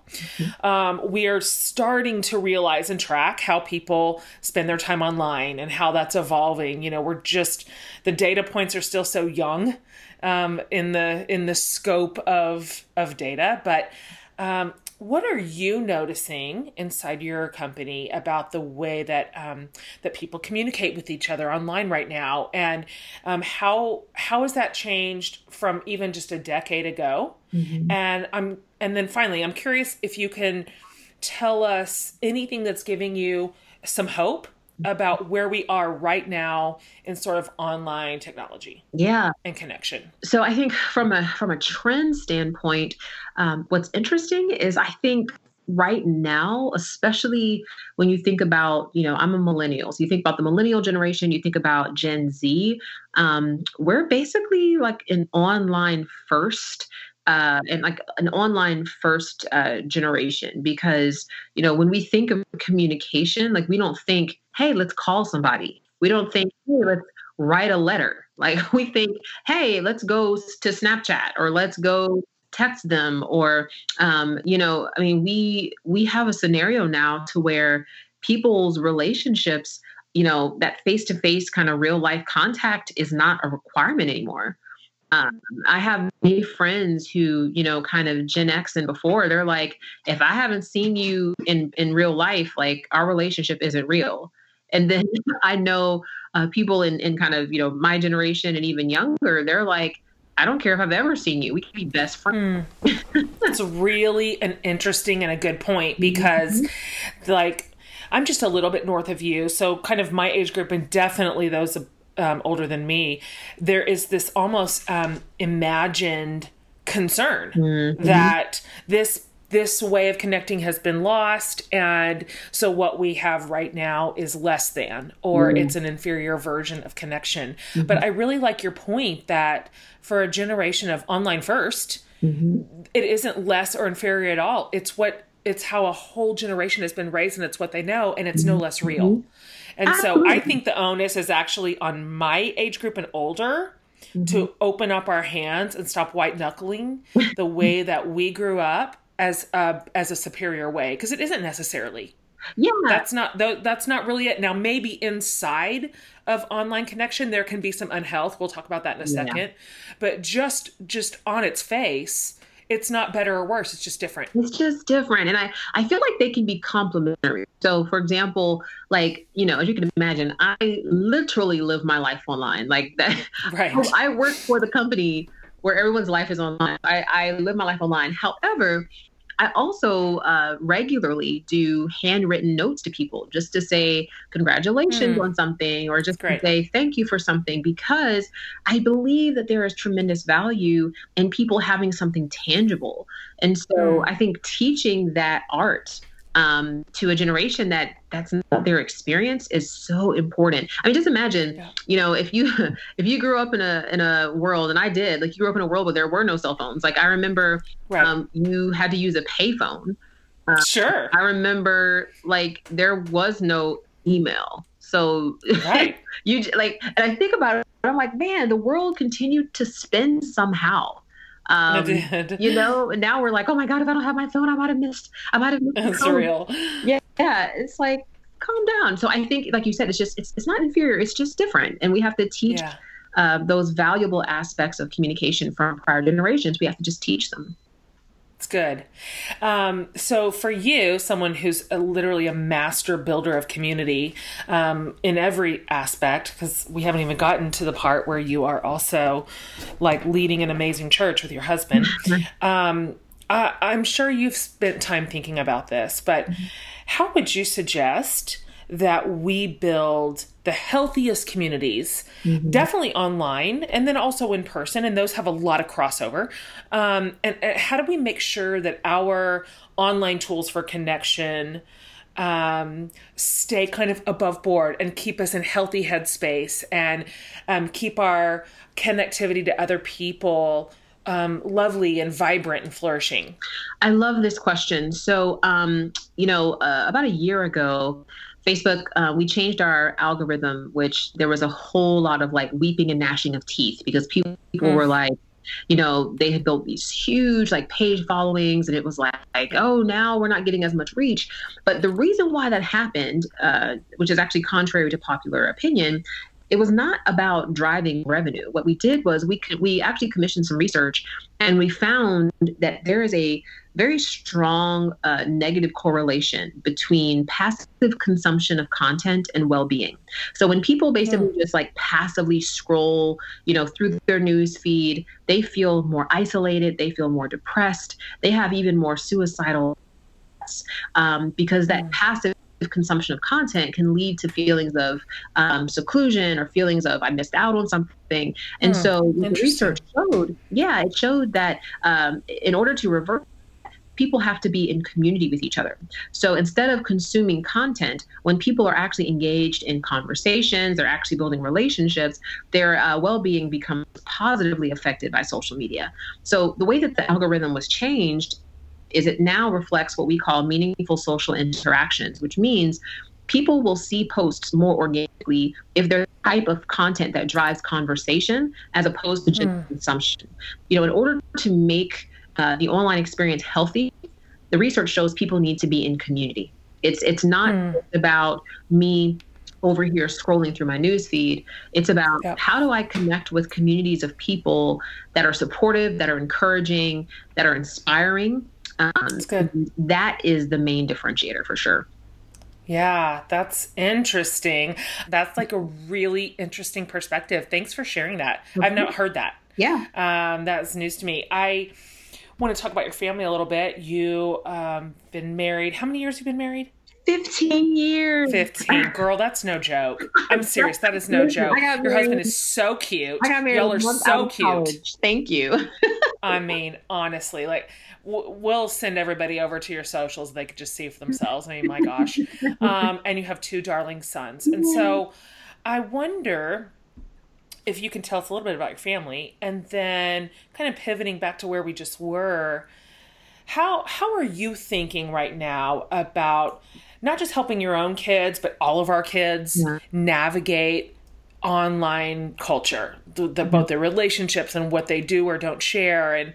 um, we are starting to realize and track how people spend their time online and how that's evolving. You know, we're just the data points are still so young um, in the in the scope of of data, but um, what are you noticing inside your company about the way that um, that people communicate with each other online right now, and um, how how has that changed from even just a decade ago? And I'm and then finally, I'm curious if you can tell us anything that's giving you some hope about where we are right now in sort of online technology Yeah. and connection. So I think from a from a trend standpoint, um, what's interesting is I think right now, especially when you think about, you know, I'm a millennial. So you think about the millennial generation, you think about Gen Z. Um, we're basically like an online first uh, and like an online first uh, generation because you know when we think of communication like we don't think hey let's call somebody. We don't think hey let's write a letter. Like we think hey let's go to snapchat or let's go text them or um, you know i mean we we have a scenario now to where people's relationships you know that face-to-face kind of real life contact is not a requirement anymore um, I have many friends who, you know, kind of Gen X and before, they're like, if I haven't seen you in in real life, like our relationship isn't real. And then I know uh, people in in kind of you know my generation and even younger, they're like, I don't care if I've ever seen you. We can be best friends. That's really an interesting and a good point because, like, I'm just a little bit north of you, so kind of my age group, and definitely those um, older than me. There is this almost um, imagined concern mm-hmm. that this this way of connecting has been lost and so what we have right now is less than or mm. it's an inferior version of connection. Mm-hmm. But i really like your point that for a generation of online first mm-hmm. it isn't less or inferior at all. It's what it's how a whole generation has been raised and it's what they know and it's no less real and so oh. i think the onus is actually on my age group and older to mm-hmm. open up our hands and stop white knuckling the way that we grew up as a as a superior way because it isn't necessarily. Yeah, that's not that's not really it. Now maybe inside of online connection there can be some unhealth. We'll talk about that in a second. But just just on its face it's not better or worse it's just different. It's just different and i i feel like they can be complementary. So for example like you know as you can imagine i literally live my life online like that right. I work for the company where everyone's life is online. I, I live my life online. However I also uh, regularly do handwritten notes to people just to say congratulations Mm. on something or just to say thank you for something because I believe that there is tremendous value in people having something tangible. And so Mm. I think teaching that art um, to a generation that that's not their experience is so important. I mean, just imagine, Yeah. you know, if you if you grew up in a in a world, and I did, like you grew up in a world where there were no cell phones. Like I remember, right um, you had to use a payphone. sure I remember, like there was no email, so right you like, and I think about it, I'm like, man, the world continued to spin somehow. Um, you know, now we're like, oh my god, if I don't have my phone, I might have missed. I might have missed. the it's code. real Yeah, yeah, it's like calm down. So I think, like you said, it's just it's it's not inferior. It's just different, and we have to teach yeah uh, those valuable aspects of communication from prior generations. We have to just teach them. It's good. Um, so, for you, someone who's a, literally a master builder of community um, in every aspect, because we haven't even gotten to the part where you are also like leading an amazing church with your husband. Um, I, I'm sure you've spent time thinking about this, but mm-hmm. how would you suggest that we build the healthiest communities, mm-hmm. definitely online and then also in person. And those have a lot of crossover. Um, and, and, how do we make sure that our online tools for connection um, stay kind of above board and keep us in healthy headspace and um, keep our connectivity to other people? um, lovely and vibrant and flourishing? I love this question. So, um, you know, uh, about a year ago, Facebook, uh, we changed our algorithm, which there was a whole lot of like weeping and gnashing of teeth because people, people mm. were like, you know, they had built these huge like page followings, and it was like, like, oh, now we're not getting as much reach. But the reason why that happened, uh, which is actually contrary to popular opinion, it was not about driving revenue. What we did was we could, we actually commissioned some research, and we found that there is a very strong uh, negative correlation between passive consumption of content and well-being. So when people basically mm. just like passively scroll, you know, through their news feed, they feel more isolated, they feel more depressed, they have even more suicidal um, because that mm. passive consumption of content can lead to feelings of um, seclusion or feelings of I missed out on something. And mm, so research showed, yeah, it showed that um, in order to reverse people have to be in community with each other. So instead of consuming content, when people are actually engaged in conversations, they're actually building relationships, their uh, well being becomes positively affected by social media. So the way that the algorithm was changed is it now reflects what we call meaningful social interactions, which means people will see posts more organically if they're the type of content that drives conversation as opposed to just mm. consumption. You know, in order to make uh, the online experience healthy, the research shows people need to be in community. It's it's not mm. about me over here scrolling through my news feed. It's about yep. how do I connect with communities of people that are supportive, that are encouraging, that are inspiring. Um, that's good. That is the main differentiator for sure. Yeah, that's interesting. That's like a really interesting perspective. Thanks for sharing that. Mm-hmm. I've not heard that. Yeah. Um, that's news to me. I want to talk about your family a little bit. You um been married. How many years have you been married? 15 years. 15. Girl, that's no joke. I'm serious. That is no joke. Your husband is so cute. I got married Y'all are so cute. College. Thank you. I mean, honestly, like we'll send everybody over to your socials. They could just see for themselves. I mean, my gosh. Um, and you have two darling sons. And so I wonder if you can tell us a little bit about your family and then kind of pivoting back to where we just were how how are you thinking right now about not just helping your own kids but all of our kids yeah. navigate online culture, the, the, both their relationships and what they do or don't share. And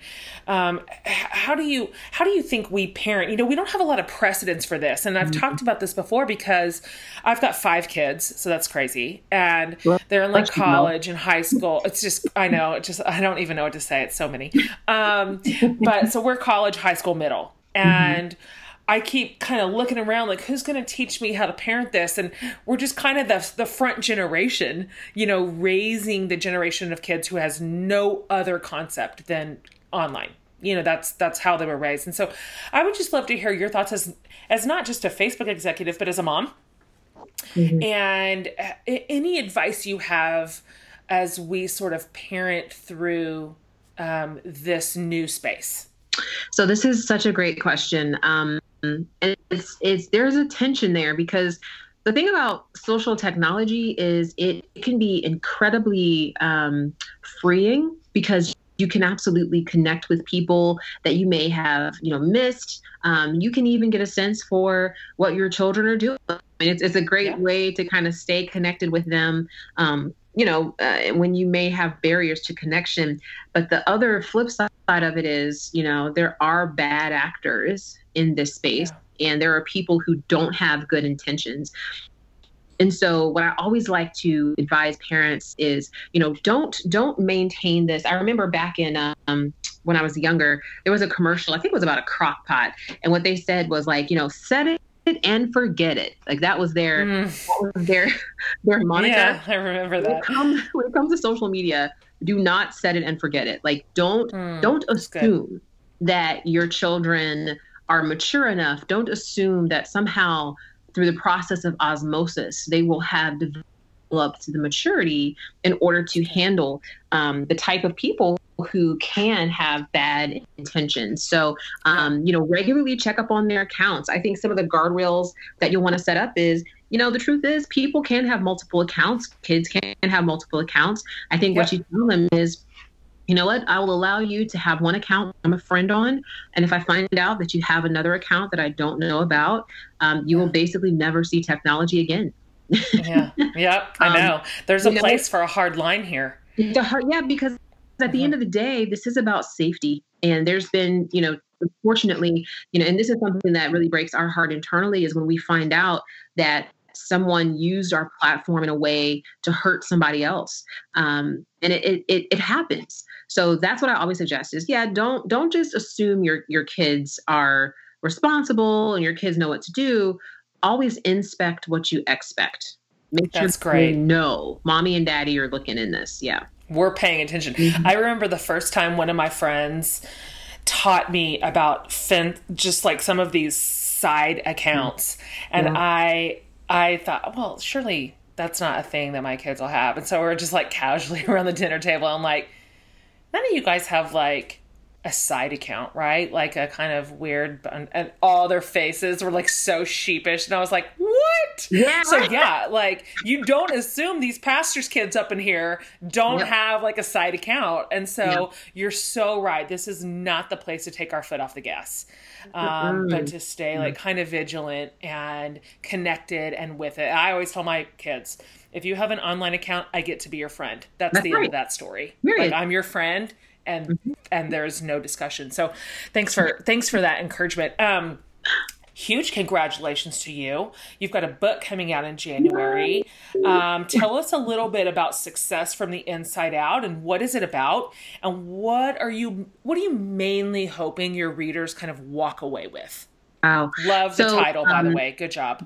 um, how do you how do you think we parent? You know, we don't have a lot of precedence for this, and I've mm-hmm. talked about this before because I've got five kids, so that's crazy, and they're in like college and high school. It's just I know, it just I don't even know what to say. It's so many, um, but so we're college, high school, middle, mm-hmm. and. Mm-hmm I keep kind of looking around like who's going to teach me how to parent this and we're just kind of the the front generation, you know, raising the generation of kids who has no other concept than online. You know, that's that's how they were raised. And so I would just love to hear your thoughts as as not just a Facebook executive but as a mom. Mm-hmm. And uh, any advice you have as we sort of parent through um, this new space. So this is such a great question. Um, and it's it's there's a tension there because the thing about social technology is it, it can be incredibly um, freeing because you can absolutely connect with people that you may have you know missed. Um, you can even get a sense for what your children are doing. I mean, it's, it's a great yeah. way to kind of stay connected with them um, you know uh, when you may have barriers to connection. But the other flip side of it is you know there are bad actors in this space yeah. and there are people who don't have good intentions And so what I always like to advise parents is, you know, don't don't maintain this. I remember back in um, when I was younger, there was a commercial, I think it was about a crock pot. And what they said was like, you know, set it and forget it. Like that was their mm. that was their their moniker. Yeah, I remember that. When it, comes, when it comes to social media, do not set it and forget it. Like don't mm, don't assume that your children are mature enough. Don't assume that somehow through the process of osmosis they will have developed the maturity in order to handle um, the type of people who can have bad intentions. So, um, you know, regularly check up on their accounts. I think some of the guardrails that you'll want to set up is, you know, the truth is people can have multiple accounts. Kids can have multiple accounts. I think yep. what you tell them is, you know what, I will allow you to have one account I'm a friend on. And if I find out that you have another account that I don't know about, um, you will basically never see technology again. yeah. Yep. I um, know. Um, There's a place know, for a hard line here. The hard, yeah, because at the mm-hmm. end of the day, this is about safety. And there's been, you know, unfortunately, you know, and this is something that really breaks our heart internally is when we find out that someone used our platform in a way to hurt somebody else. Um, and it, it, it happens. So that's what I always suggest is, yeah, don't, don't just assume your, your kids are responsible and your kids know what to do. Always inspect what you expect. Make that's sure great. you know mommy and daddy are looking in this. Yeah we're paying attention. Mm-hmm. I remember the first time one of my friends taught me about fin just like some of these side accounts and yeah. I I thought, well, surely that's not a thing that my kids will have. And so we're just like casually around the dinner table. I'm like, none of you guys have like a side account, right? Like a kind of weird, and all their faces were like so sheepish. And I was like, what? Yeah. So, yeah, like you don't assume these pastors' kids up in here don't yep. have like a side account. And so yep. you're so right. This is not the place to take our foot off the gas, um, but to stay like kind of vigilant and connected and with it. I always tell my kids, if you have an online account, I get to be your friend. That's, That's the right. end of that story. Like I'm your friend and mm-hmm. and there's no discussion. So thanks for thanks for that encouragement. Um, huge congratulations to you. You've got a book coming out in January. Um, tell us a little bit about Success from the Inside Out and what is it about and what are you what are you mainly hoping your readers kind of walk away with? Wow. Love the so, title by um, the way. Good job.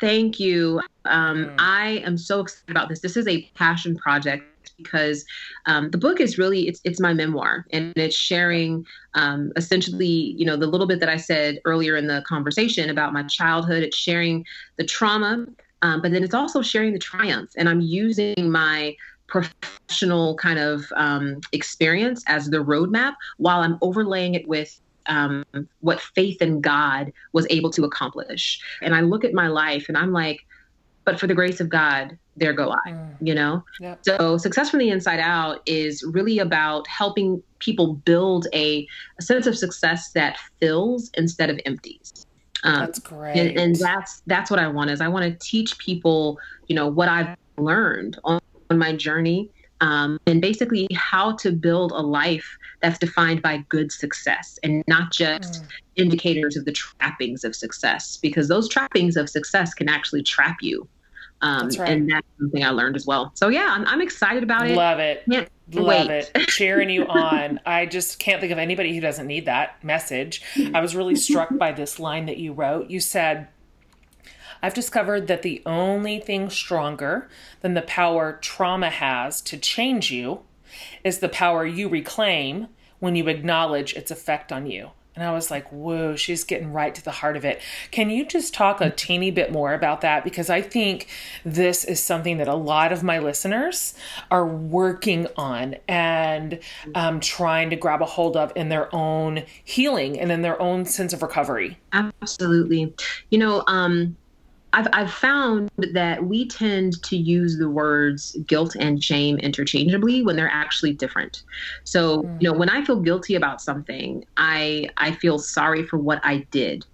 Thank you. Um, mm. I am so excited about this. This is a passion project because um, the book is really it's it's my memoir and it's sharing um, essentially you know the little bit that I said earlier in the conversation about my childhood. It's sharing the trauma, um, but then it's also sharing the triumph. And I'm using my professional kind of um, experience as the roadmap while I'm overlaying it with um, what faith in God was able to accomplish. And I look at my life and I'm like, but for the grace of God, there go I, mm. you know? Yep. So success from the inside out is really about helping people build a, a sense of success that fills instead of empties. Um, that's great. And, and, that's, that's what I want is I want to teach people, you know, what I've learned on, on my journey um, and basically how to build a life that's defined by good success and not just mm. indicators of the trappings of success because those trappings of success can actually trap you um, that's right. And that's something I learned as well. So yeah, I'm, I'm excited about it. Love it. Can't Love wait. it. Cheering you on. I just can't think of anybody who doesn't need that message. I was really struck by this line that you wrote. You said, I've discovered that the only thing stronger than the power trauma has to change you is the power you reclaim when you acknowledge its effect on you. And I was like, whoa, she's getting right to the heart of it. Can you just talk a teeny bit more about that? Because I think this is something that a lot of my listeners are working on and um, trying to grab a hold of in their own healing and in their own sense of recovery. Absolutely. You know, um, I've, I've found that we tend to use the words guilt and shame interchangeably when they're actually different. So, you know, when I feel guilty about something, I I feel sorry for what I did.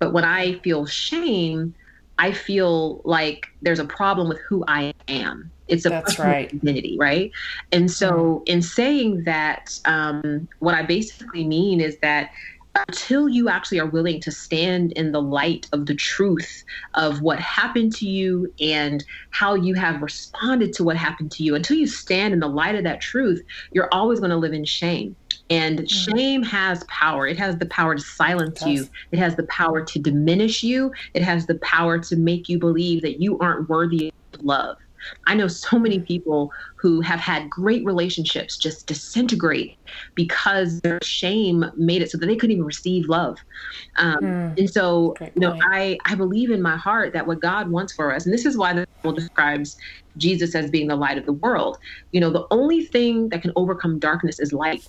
But when I feel shame, I feel like there's a problem with who I am. It's a That's right. identity, right? And so, in saying that, um, what I basically mean is that until you actually are willing to stand in the light of the truth of what happened to you and how you have responded to what happened to you, until you stand in the light of that truth, you're always going to live in shame. And mm-hmm. shame has power. It has the power to silence it you. It has the power to diminish you. It has the power to make you believe that you aren't worthy of love. I know so many people who have had great relationships just disintegrate because their shame made it so that they couldn't even receive love. Um, mm, and so, you know, I, I believe in my heart that what God wants for us, and this is why the Bible describes Jesus as being the light of the world. You know, the only thing that can overcome darkness is light.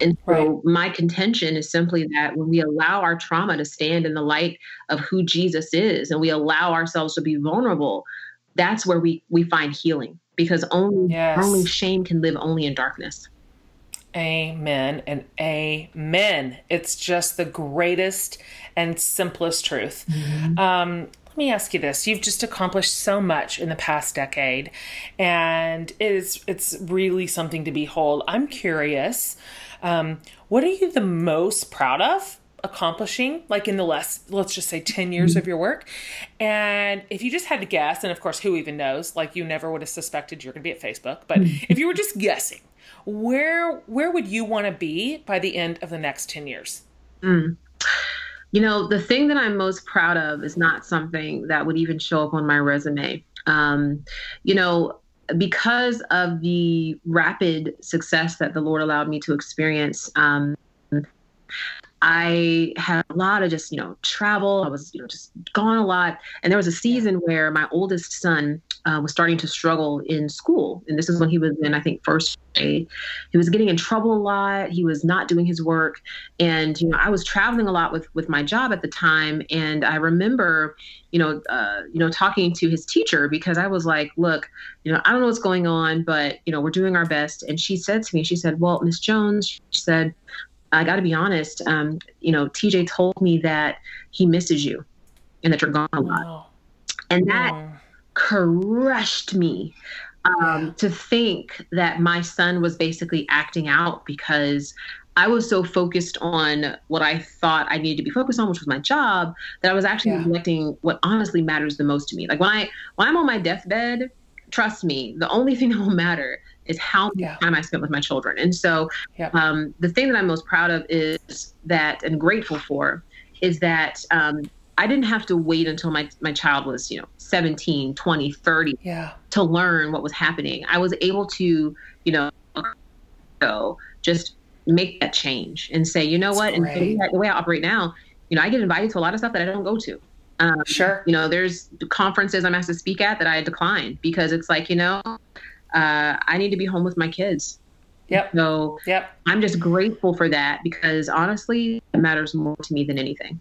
And so right. my contention is simply that when we allow our trauma to stand in the light of who Jesus is and we allow ourselves to be vulnerable, that's where we we find healing because only yes. only shame can live only in darkness. Amen and amen. It's just the greatest and simplest truth. Mm-hmm. Um, let me ask you this: You've just accomplished so much in the past decade, and it is it's really something to behold. I'm curious, um, what are you the most proud of accomplishing like in the last let's just say 10 years mm-hmm. of your work and if you just had to guess and of course who even knows like you never would have suspected you're going to be at facebook but mm-hmm. if you were just guessing where where would you want to be by the end of the next 10 years mm. you know the thing that i'm most proud of is not something that would even show up on my resume um, you know because of the rapid success that the lord allowed me to experience um, I had a lot of just, you know, travel. I was, you know, just gone a lot. And there was a season where my oldest son uh, was starting to struggle in school. And this is when he was in, I think, first grade. He was getting in trouble a lot. He was not doing his work. And, you know, I was traveling a lot with, with my job at the time. And I remember, you know, uh, you know, talking to his teacher because I was like, look, you know, I don't know what's going on, but, you know, we're doing our best. And she said to me, she said, well, Miss Jones, she said, I got to be honest. Um, you know, TJ told me that he misses you and that you're gone a lot. Wow. And that wow. crushed me um, to think that my son was basically acting out because I was so focused on what I thought I needed to be focused on, which was my job, that I was actually yeah. neglecting what honestly matters the most to me. Like when I when I'm on my deathbed, trust me, the only thing that will matter is how much yeah. time I spent with my children. And so yeah. um, the thing that I'm most proud of is that and grateful for is that um, I didn't have to wait until my, my child was, you know, 17, 20, 30 yeah. to learn what was happening. I was able to, you know, just make that change and say, you know That's what, and the way, the way I operate now, you know, I get invited to a lot of stuff that I don't go to. Um, sure. You know, there's conferences I'm asked to speak at that I decline because it's like, you know, uh, I need to be home with my kids. Yep. So yep. I'm just grateful for that because honestly, it matters more to me than anything.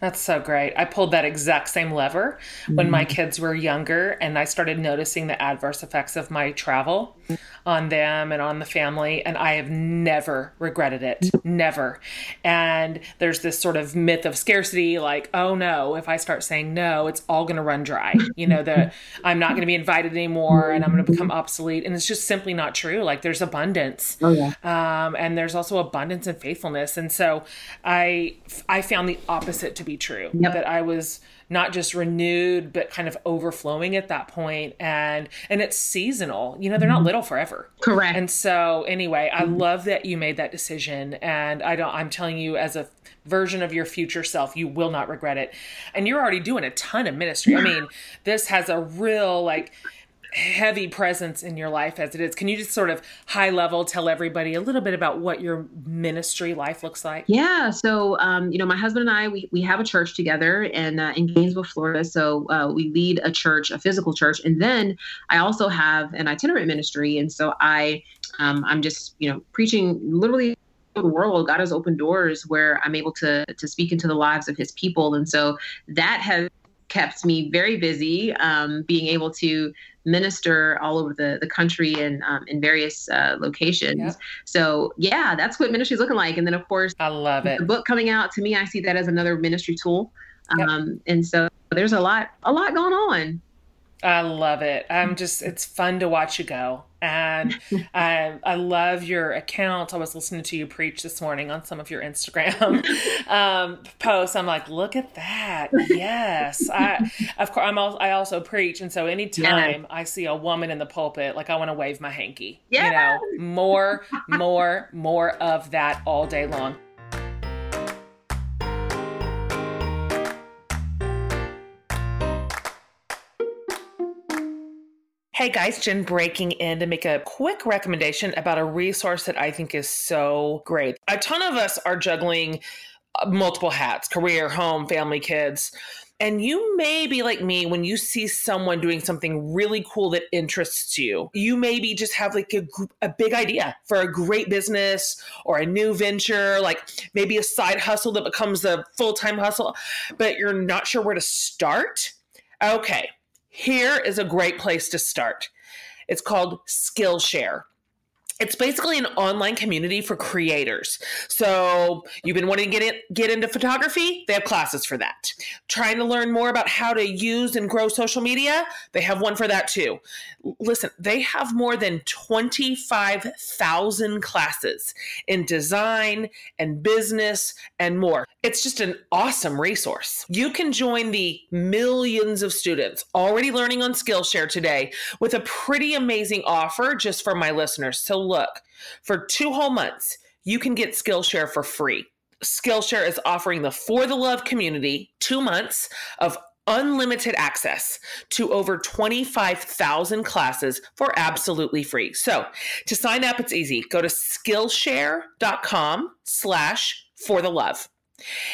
That's so great. I pulled that exact same lever mm-hmm. when my mm-hmm. kids were younger, and I started noticing the adverse effects of my travel on them and on the family. And I have never regretted it. Never. And there's this sort of myth of scarcity like, oh no, if I start saying no, it's all going to run dry. You know, the I'm not going to be invited anymore and I'm going to become obsolete. And it's just simply not true. Like there's abundance. Oh, yeah. Um, and there's also abundance and faithfulness. And so I, I found the opposite to be true yep. that I was not just renewed but kind of overflowing at that point. And and it's seasonal. You know they're not mm-hmm. little forever. Correct. And so anyway i mm-hmm. love that you made that decision. And i don't i'm telling you as a version of your future self you will not regret it. And you're already doing a ton of ministry. I mean this has a real like heavy presence in your life as it is. Can you just sort of high level tell everybody a little bit about what your ministry life looks like? Yeah. So, um, you know, my husband and I, we, we have a church together in, uh, in Gainesville, Florida. So uh, we lead a church, a physical church. And then I also have an itinerant ministry. And so I, um, I'm just, you know, preaching literally the world god has opened doors where i'm able to to speak into the lives of his people and so that has kept me very busy um, being able to minister all over the, the country and um, in various uh, locations. Yep. So yeah, that's what ministry is looking like. And then of course, I love it. The book coming out to me, I see that as another ministry tool. Yep. Um, and so there's a lot, a lot going on. I love it. I'm just, it's fun to watch you go and I, I love your account. I was listening to you preach this morning on some of your Instagram um, posts. I'm like, look at that. Yes, I of course I'm. I also preach, and so anytime yeah. I see a woman in the pulpit, like I want to wave my hanky. Yeah. You know, more, more, more of that all day long. Hey guys, Jen breaking in to make a quick recommendation about a resource that I think is so great. A ton of us are juggling uh, multiple hats career, home, family, kids. And you may be like me when you see someone doing something really cool that interests you. You maybe just have like a, a big idea for a great business or a new venture, like maybe a side hustle that becomes a full time hustle, but you're not sure where to start. Okay, here is a great place to start. It's called Skillshare it's basically an online community for creators. So you've been wanting to get get into photography, they have classes for that. Trying to learn more about how to use and grow social media, they have one for that too. Listen, they have more than 25,000 classes in design and business and more. It's just an awesome resource. You can join the millions of students already learning on Skillshare today with a pretty amazing offer just for my listeners. So look, for two whole months, you can get Skillshare for free. Skillshare is offering the For the Love community two months of unlimited access to over 25,000 classes for absolutely free. So to sign up, it's easy. Go to Skillshare.com slash for the love.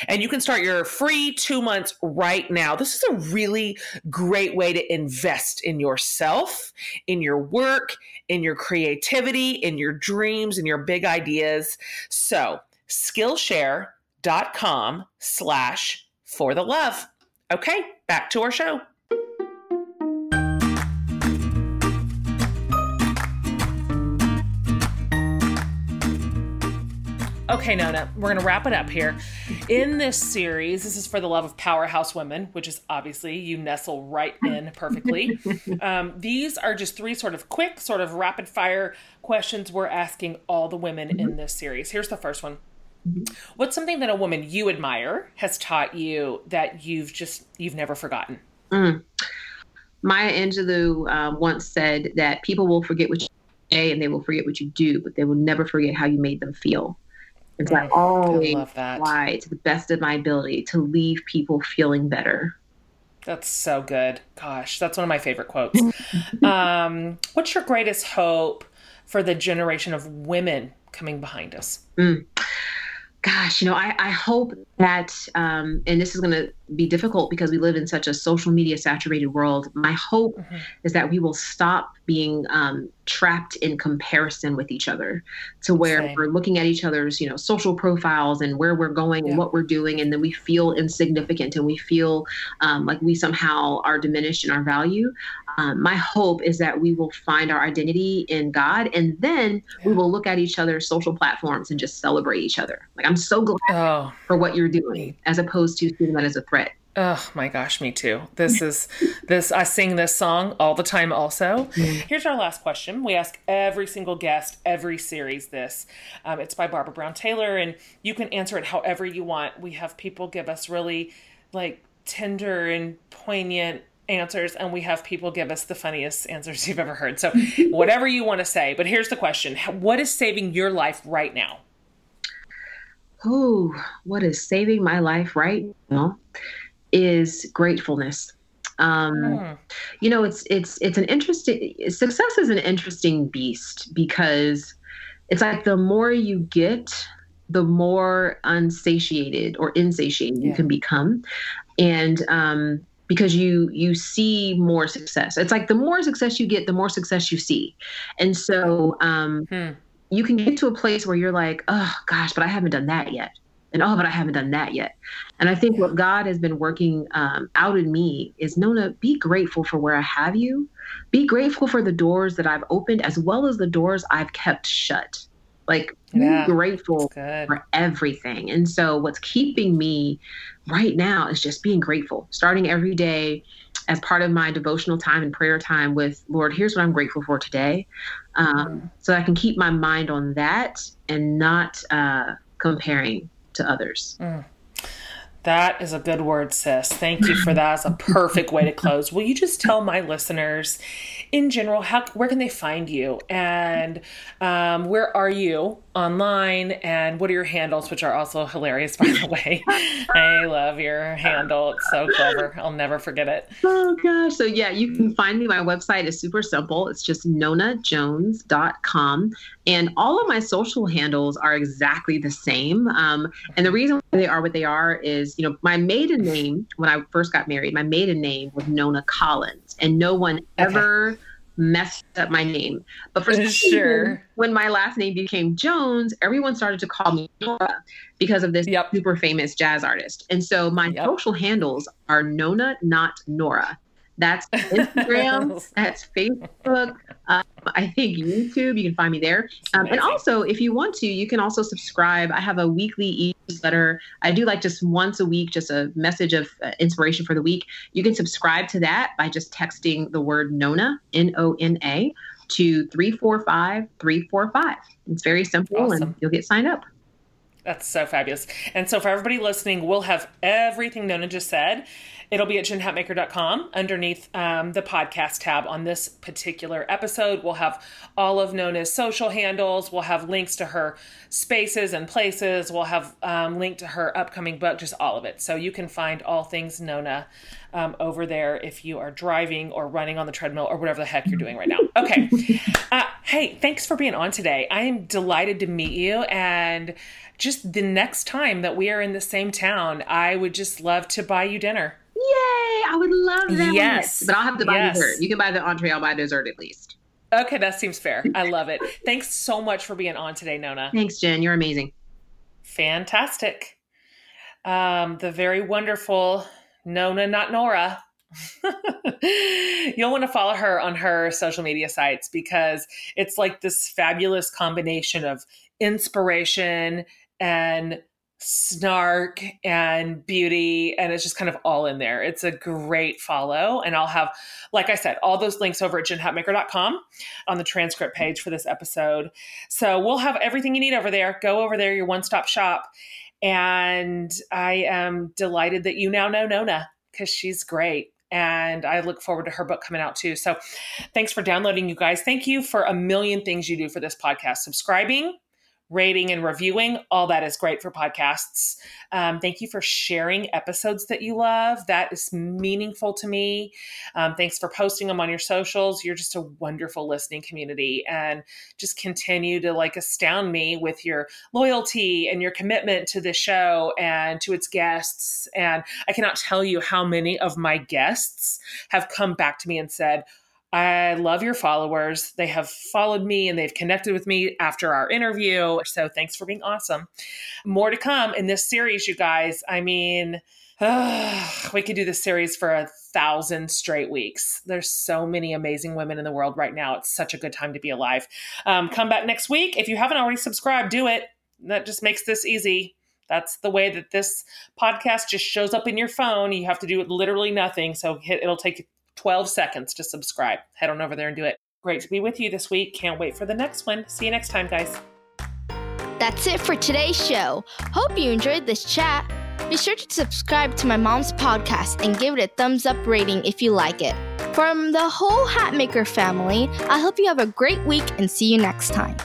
And you can start your free two months right now. This is a really great way to invest in yourself, in your work, in your creativity, in your dreams, in your big ideas. So, Skillshare.com slash for the love. Okay, back to our show. Okay, Nona, we're going to wrap it up here. In this series, this is for the love of powerhouse women, which is obviously you nestle right in perfectly. Um, these are just three sort of quick, sort of rapid fire questions we're asking all the women in this series. Here's the first one. What's something that a woman you admire has taught you that you've just you've never forgotten? Mm. Maya Angelou um, once said that people will forget what you say and they will forget what you do, but they will never forget how you made them feel. So I always I try to the best of my ability to leave people feeling better. That's so good. Gosh, that's one of my favorite quotes. um, what's your greatest hope for the generation of women coming behind us? Mm gosh, you know, I, I hope that, um, and this is going to be difficult because we live in such a social media saturated world. My hope mm-hmm. is that we will stop being um, trapped in comparison with each other to where Same. we're looking at each other's, you know, social profiles and where we're going yeah. and what we're doing. And then we feel insignificant and we feel um, like we somehow are diminished in our value. Um, my hope is that we will find our identity in God and then yeah. we will look at each other's social platforms and just celebrate each other. Like, I'm so glad oh. for what you're doing as opposed to seeing that as a threat. Oh my gosh, me too. This is this I sing this song all the time also. Mm. Here's our last question. We ask every single guest, every series this. Um, it's by Barbara Brown Taylor and you can answer it however you want. We have people give us really like tender and poignant answers and we have people give us the funniest answers you've ever heard. So whatever you want to say, but here's the question. What is saving your life right now? Oh, what is saving my life right now is gratefulness. Um, mm. You know, it's it's it's an interesting success is an interesting beast because it's like the more you get, the more unsatiated or insatiated yeah. you can become, and um, because you you see more success. It's like the more success you get, the more success you see, and so um, hmm you can get to a place where you're like, oh gosh, but I haven't done that yet. And oh, but I haven't done that yet. And I think what God has been working um, out in me is Nona, be grateful for where I have you. Be grateful for the doors that I've opened as well as the doors I've kept shut. Like, yeah, be grateful for everything. And so, what's keeping me right now is just being grateful, starting every day as part of my devotional time and prayer time with Lord, here's what I'm grateful for today. Um, so I can keep my mind on that and not uh, comparing to others. Mm. That is a good word, sis. Thank you for that. As a perfect way to close. Will you just tell my listeners, in general, how where can they find you, and um, where are you online, and what are your handles, which are also hilarious, by the way. I love your handle; it's so clever. I'll never forget it. Oh gosh! So yeah, you can find me. My website is super simple. It's just nonajones.com, and all of my social handles are exactly the same. Um, and the reason they are what they are is, you know, my maiden name when I first got married, my maiden name was Nona Collins, and no one ever messed up my name. But for sure, reason, when my last name became Jones, everyone started to call me Nora because of this yep. super famous jazz artist. And so my yep. social handles are Nona, not Nora. That's Instagram. that's Facebook. Um, I think YouTube. You can find me there. Um, and also, if you want to, you can also subscribe. I have a weekly e newsletter. I do like just once a week, just a message of uh, inspiration for the week. You can subscribe to that by just texting the word Nona, N O N A, to 345 345. It's very simple awesome. and you'll get signed up. That's so fabulous. And so, for everybody listening, we'll have everything Nona just said It'll be at jenhatmaker.com underneath um, the podcast tab on this particular episode. We'll have all of Nona's social handles. We'll have links to her spaces and places. We'll have um, link to her upcoming book, just all of it. So you can find all things Nona um, over there if you are driving or running on the treadmill or whatever the heck you're doing right now. Okay. Uh, hey, thanks for being on today. I am delighted to meet you and just the next time that we are in the same town, I would just love to buy you dinner. Yay! I would love that. Yes. But I'll have to buy yes. dessert. You can buy the entree, I'll buy dessert at least. Okay, that seems fair. I love it. Thanks so much for being on today, Nona. Thanks, Jen. You're amazing. Fantastic. Um, the very wonderful Nona, not Nora. You'll want to follow her on her social media sites because it's like this fabulous combination of inspiration and snark and beauty and it's just kind of all in there. It's a great follow and i'll have like i said all those links over at jenhatmaker.com on the transcript page for this episode. So we'll have everything you need over there. Go over there your one-stop shop. And i am delighted that you now know nona because she's great and I look forward to her book coming out too. So, thanks for downloading, you guys. Thank you for a million things you do for this podcast. Subscribing, rating and reviewing. All that is great for podcasts. Um, thank you for sharing episodes that you love. That is meaningful to me. Um, thanks for posting them on your socials. You're just a wonderful listening community and just continue to like astound me with your loyalty and your commitment to the show and to its guests. And I cannot tell you how many of my guests have come back to me and said, I love your followers. They have followed me and they've connected with me after our interview. So thanks for being awesome. More to come in this series, you guys. I mean, we could do this series for a thousand straight weeks. There's so many amazing women in the world right now. It's such a good time to be alive. Um, come back next week. If you haven't already subscribed, do it. That just makes this easy. That's the way that this podcast just shows up in your phone. You have to do literally nothing. So it'll take 12 seconds to subscribe. Head on over there and do it. Great to be with you this week. Can't wait for the next one. See you next time, guys. That's it for today's show. Hope you enjoyed this chat. Be sure to subscribe to my mom's podcast and give it a thumbs up rating if you like it. From the whole Hatmaker family, I hope you have a great week and see you next time.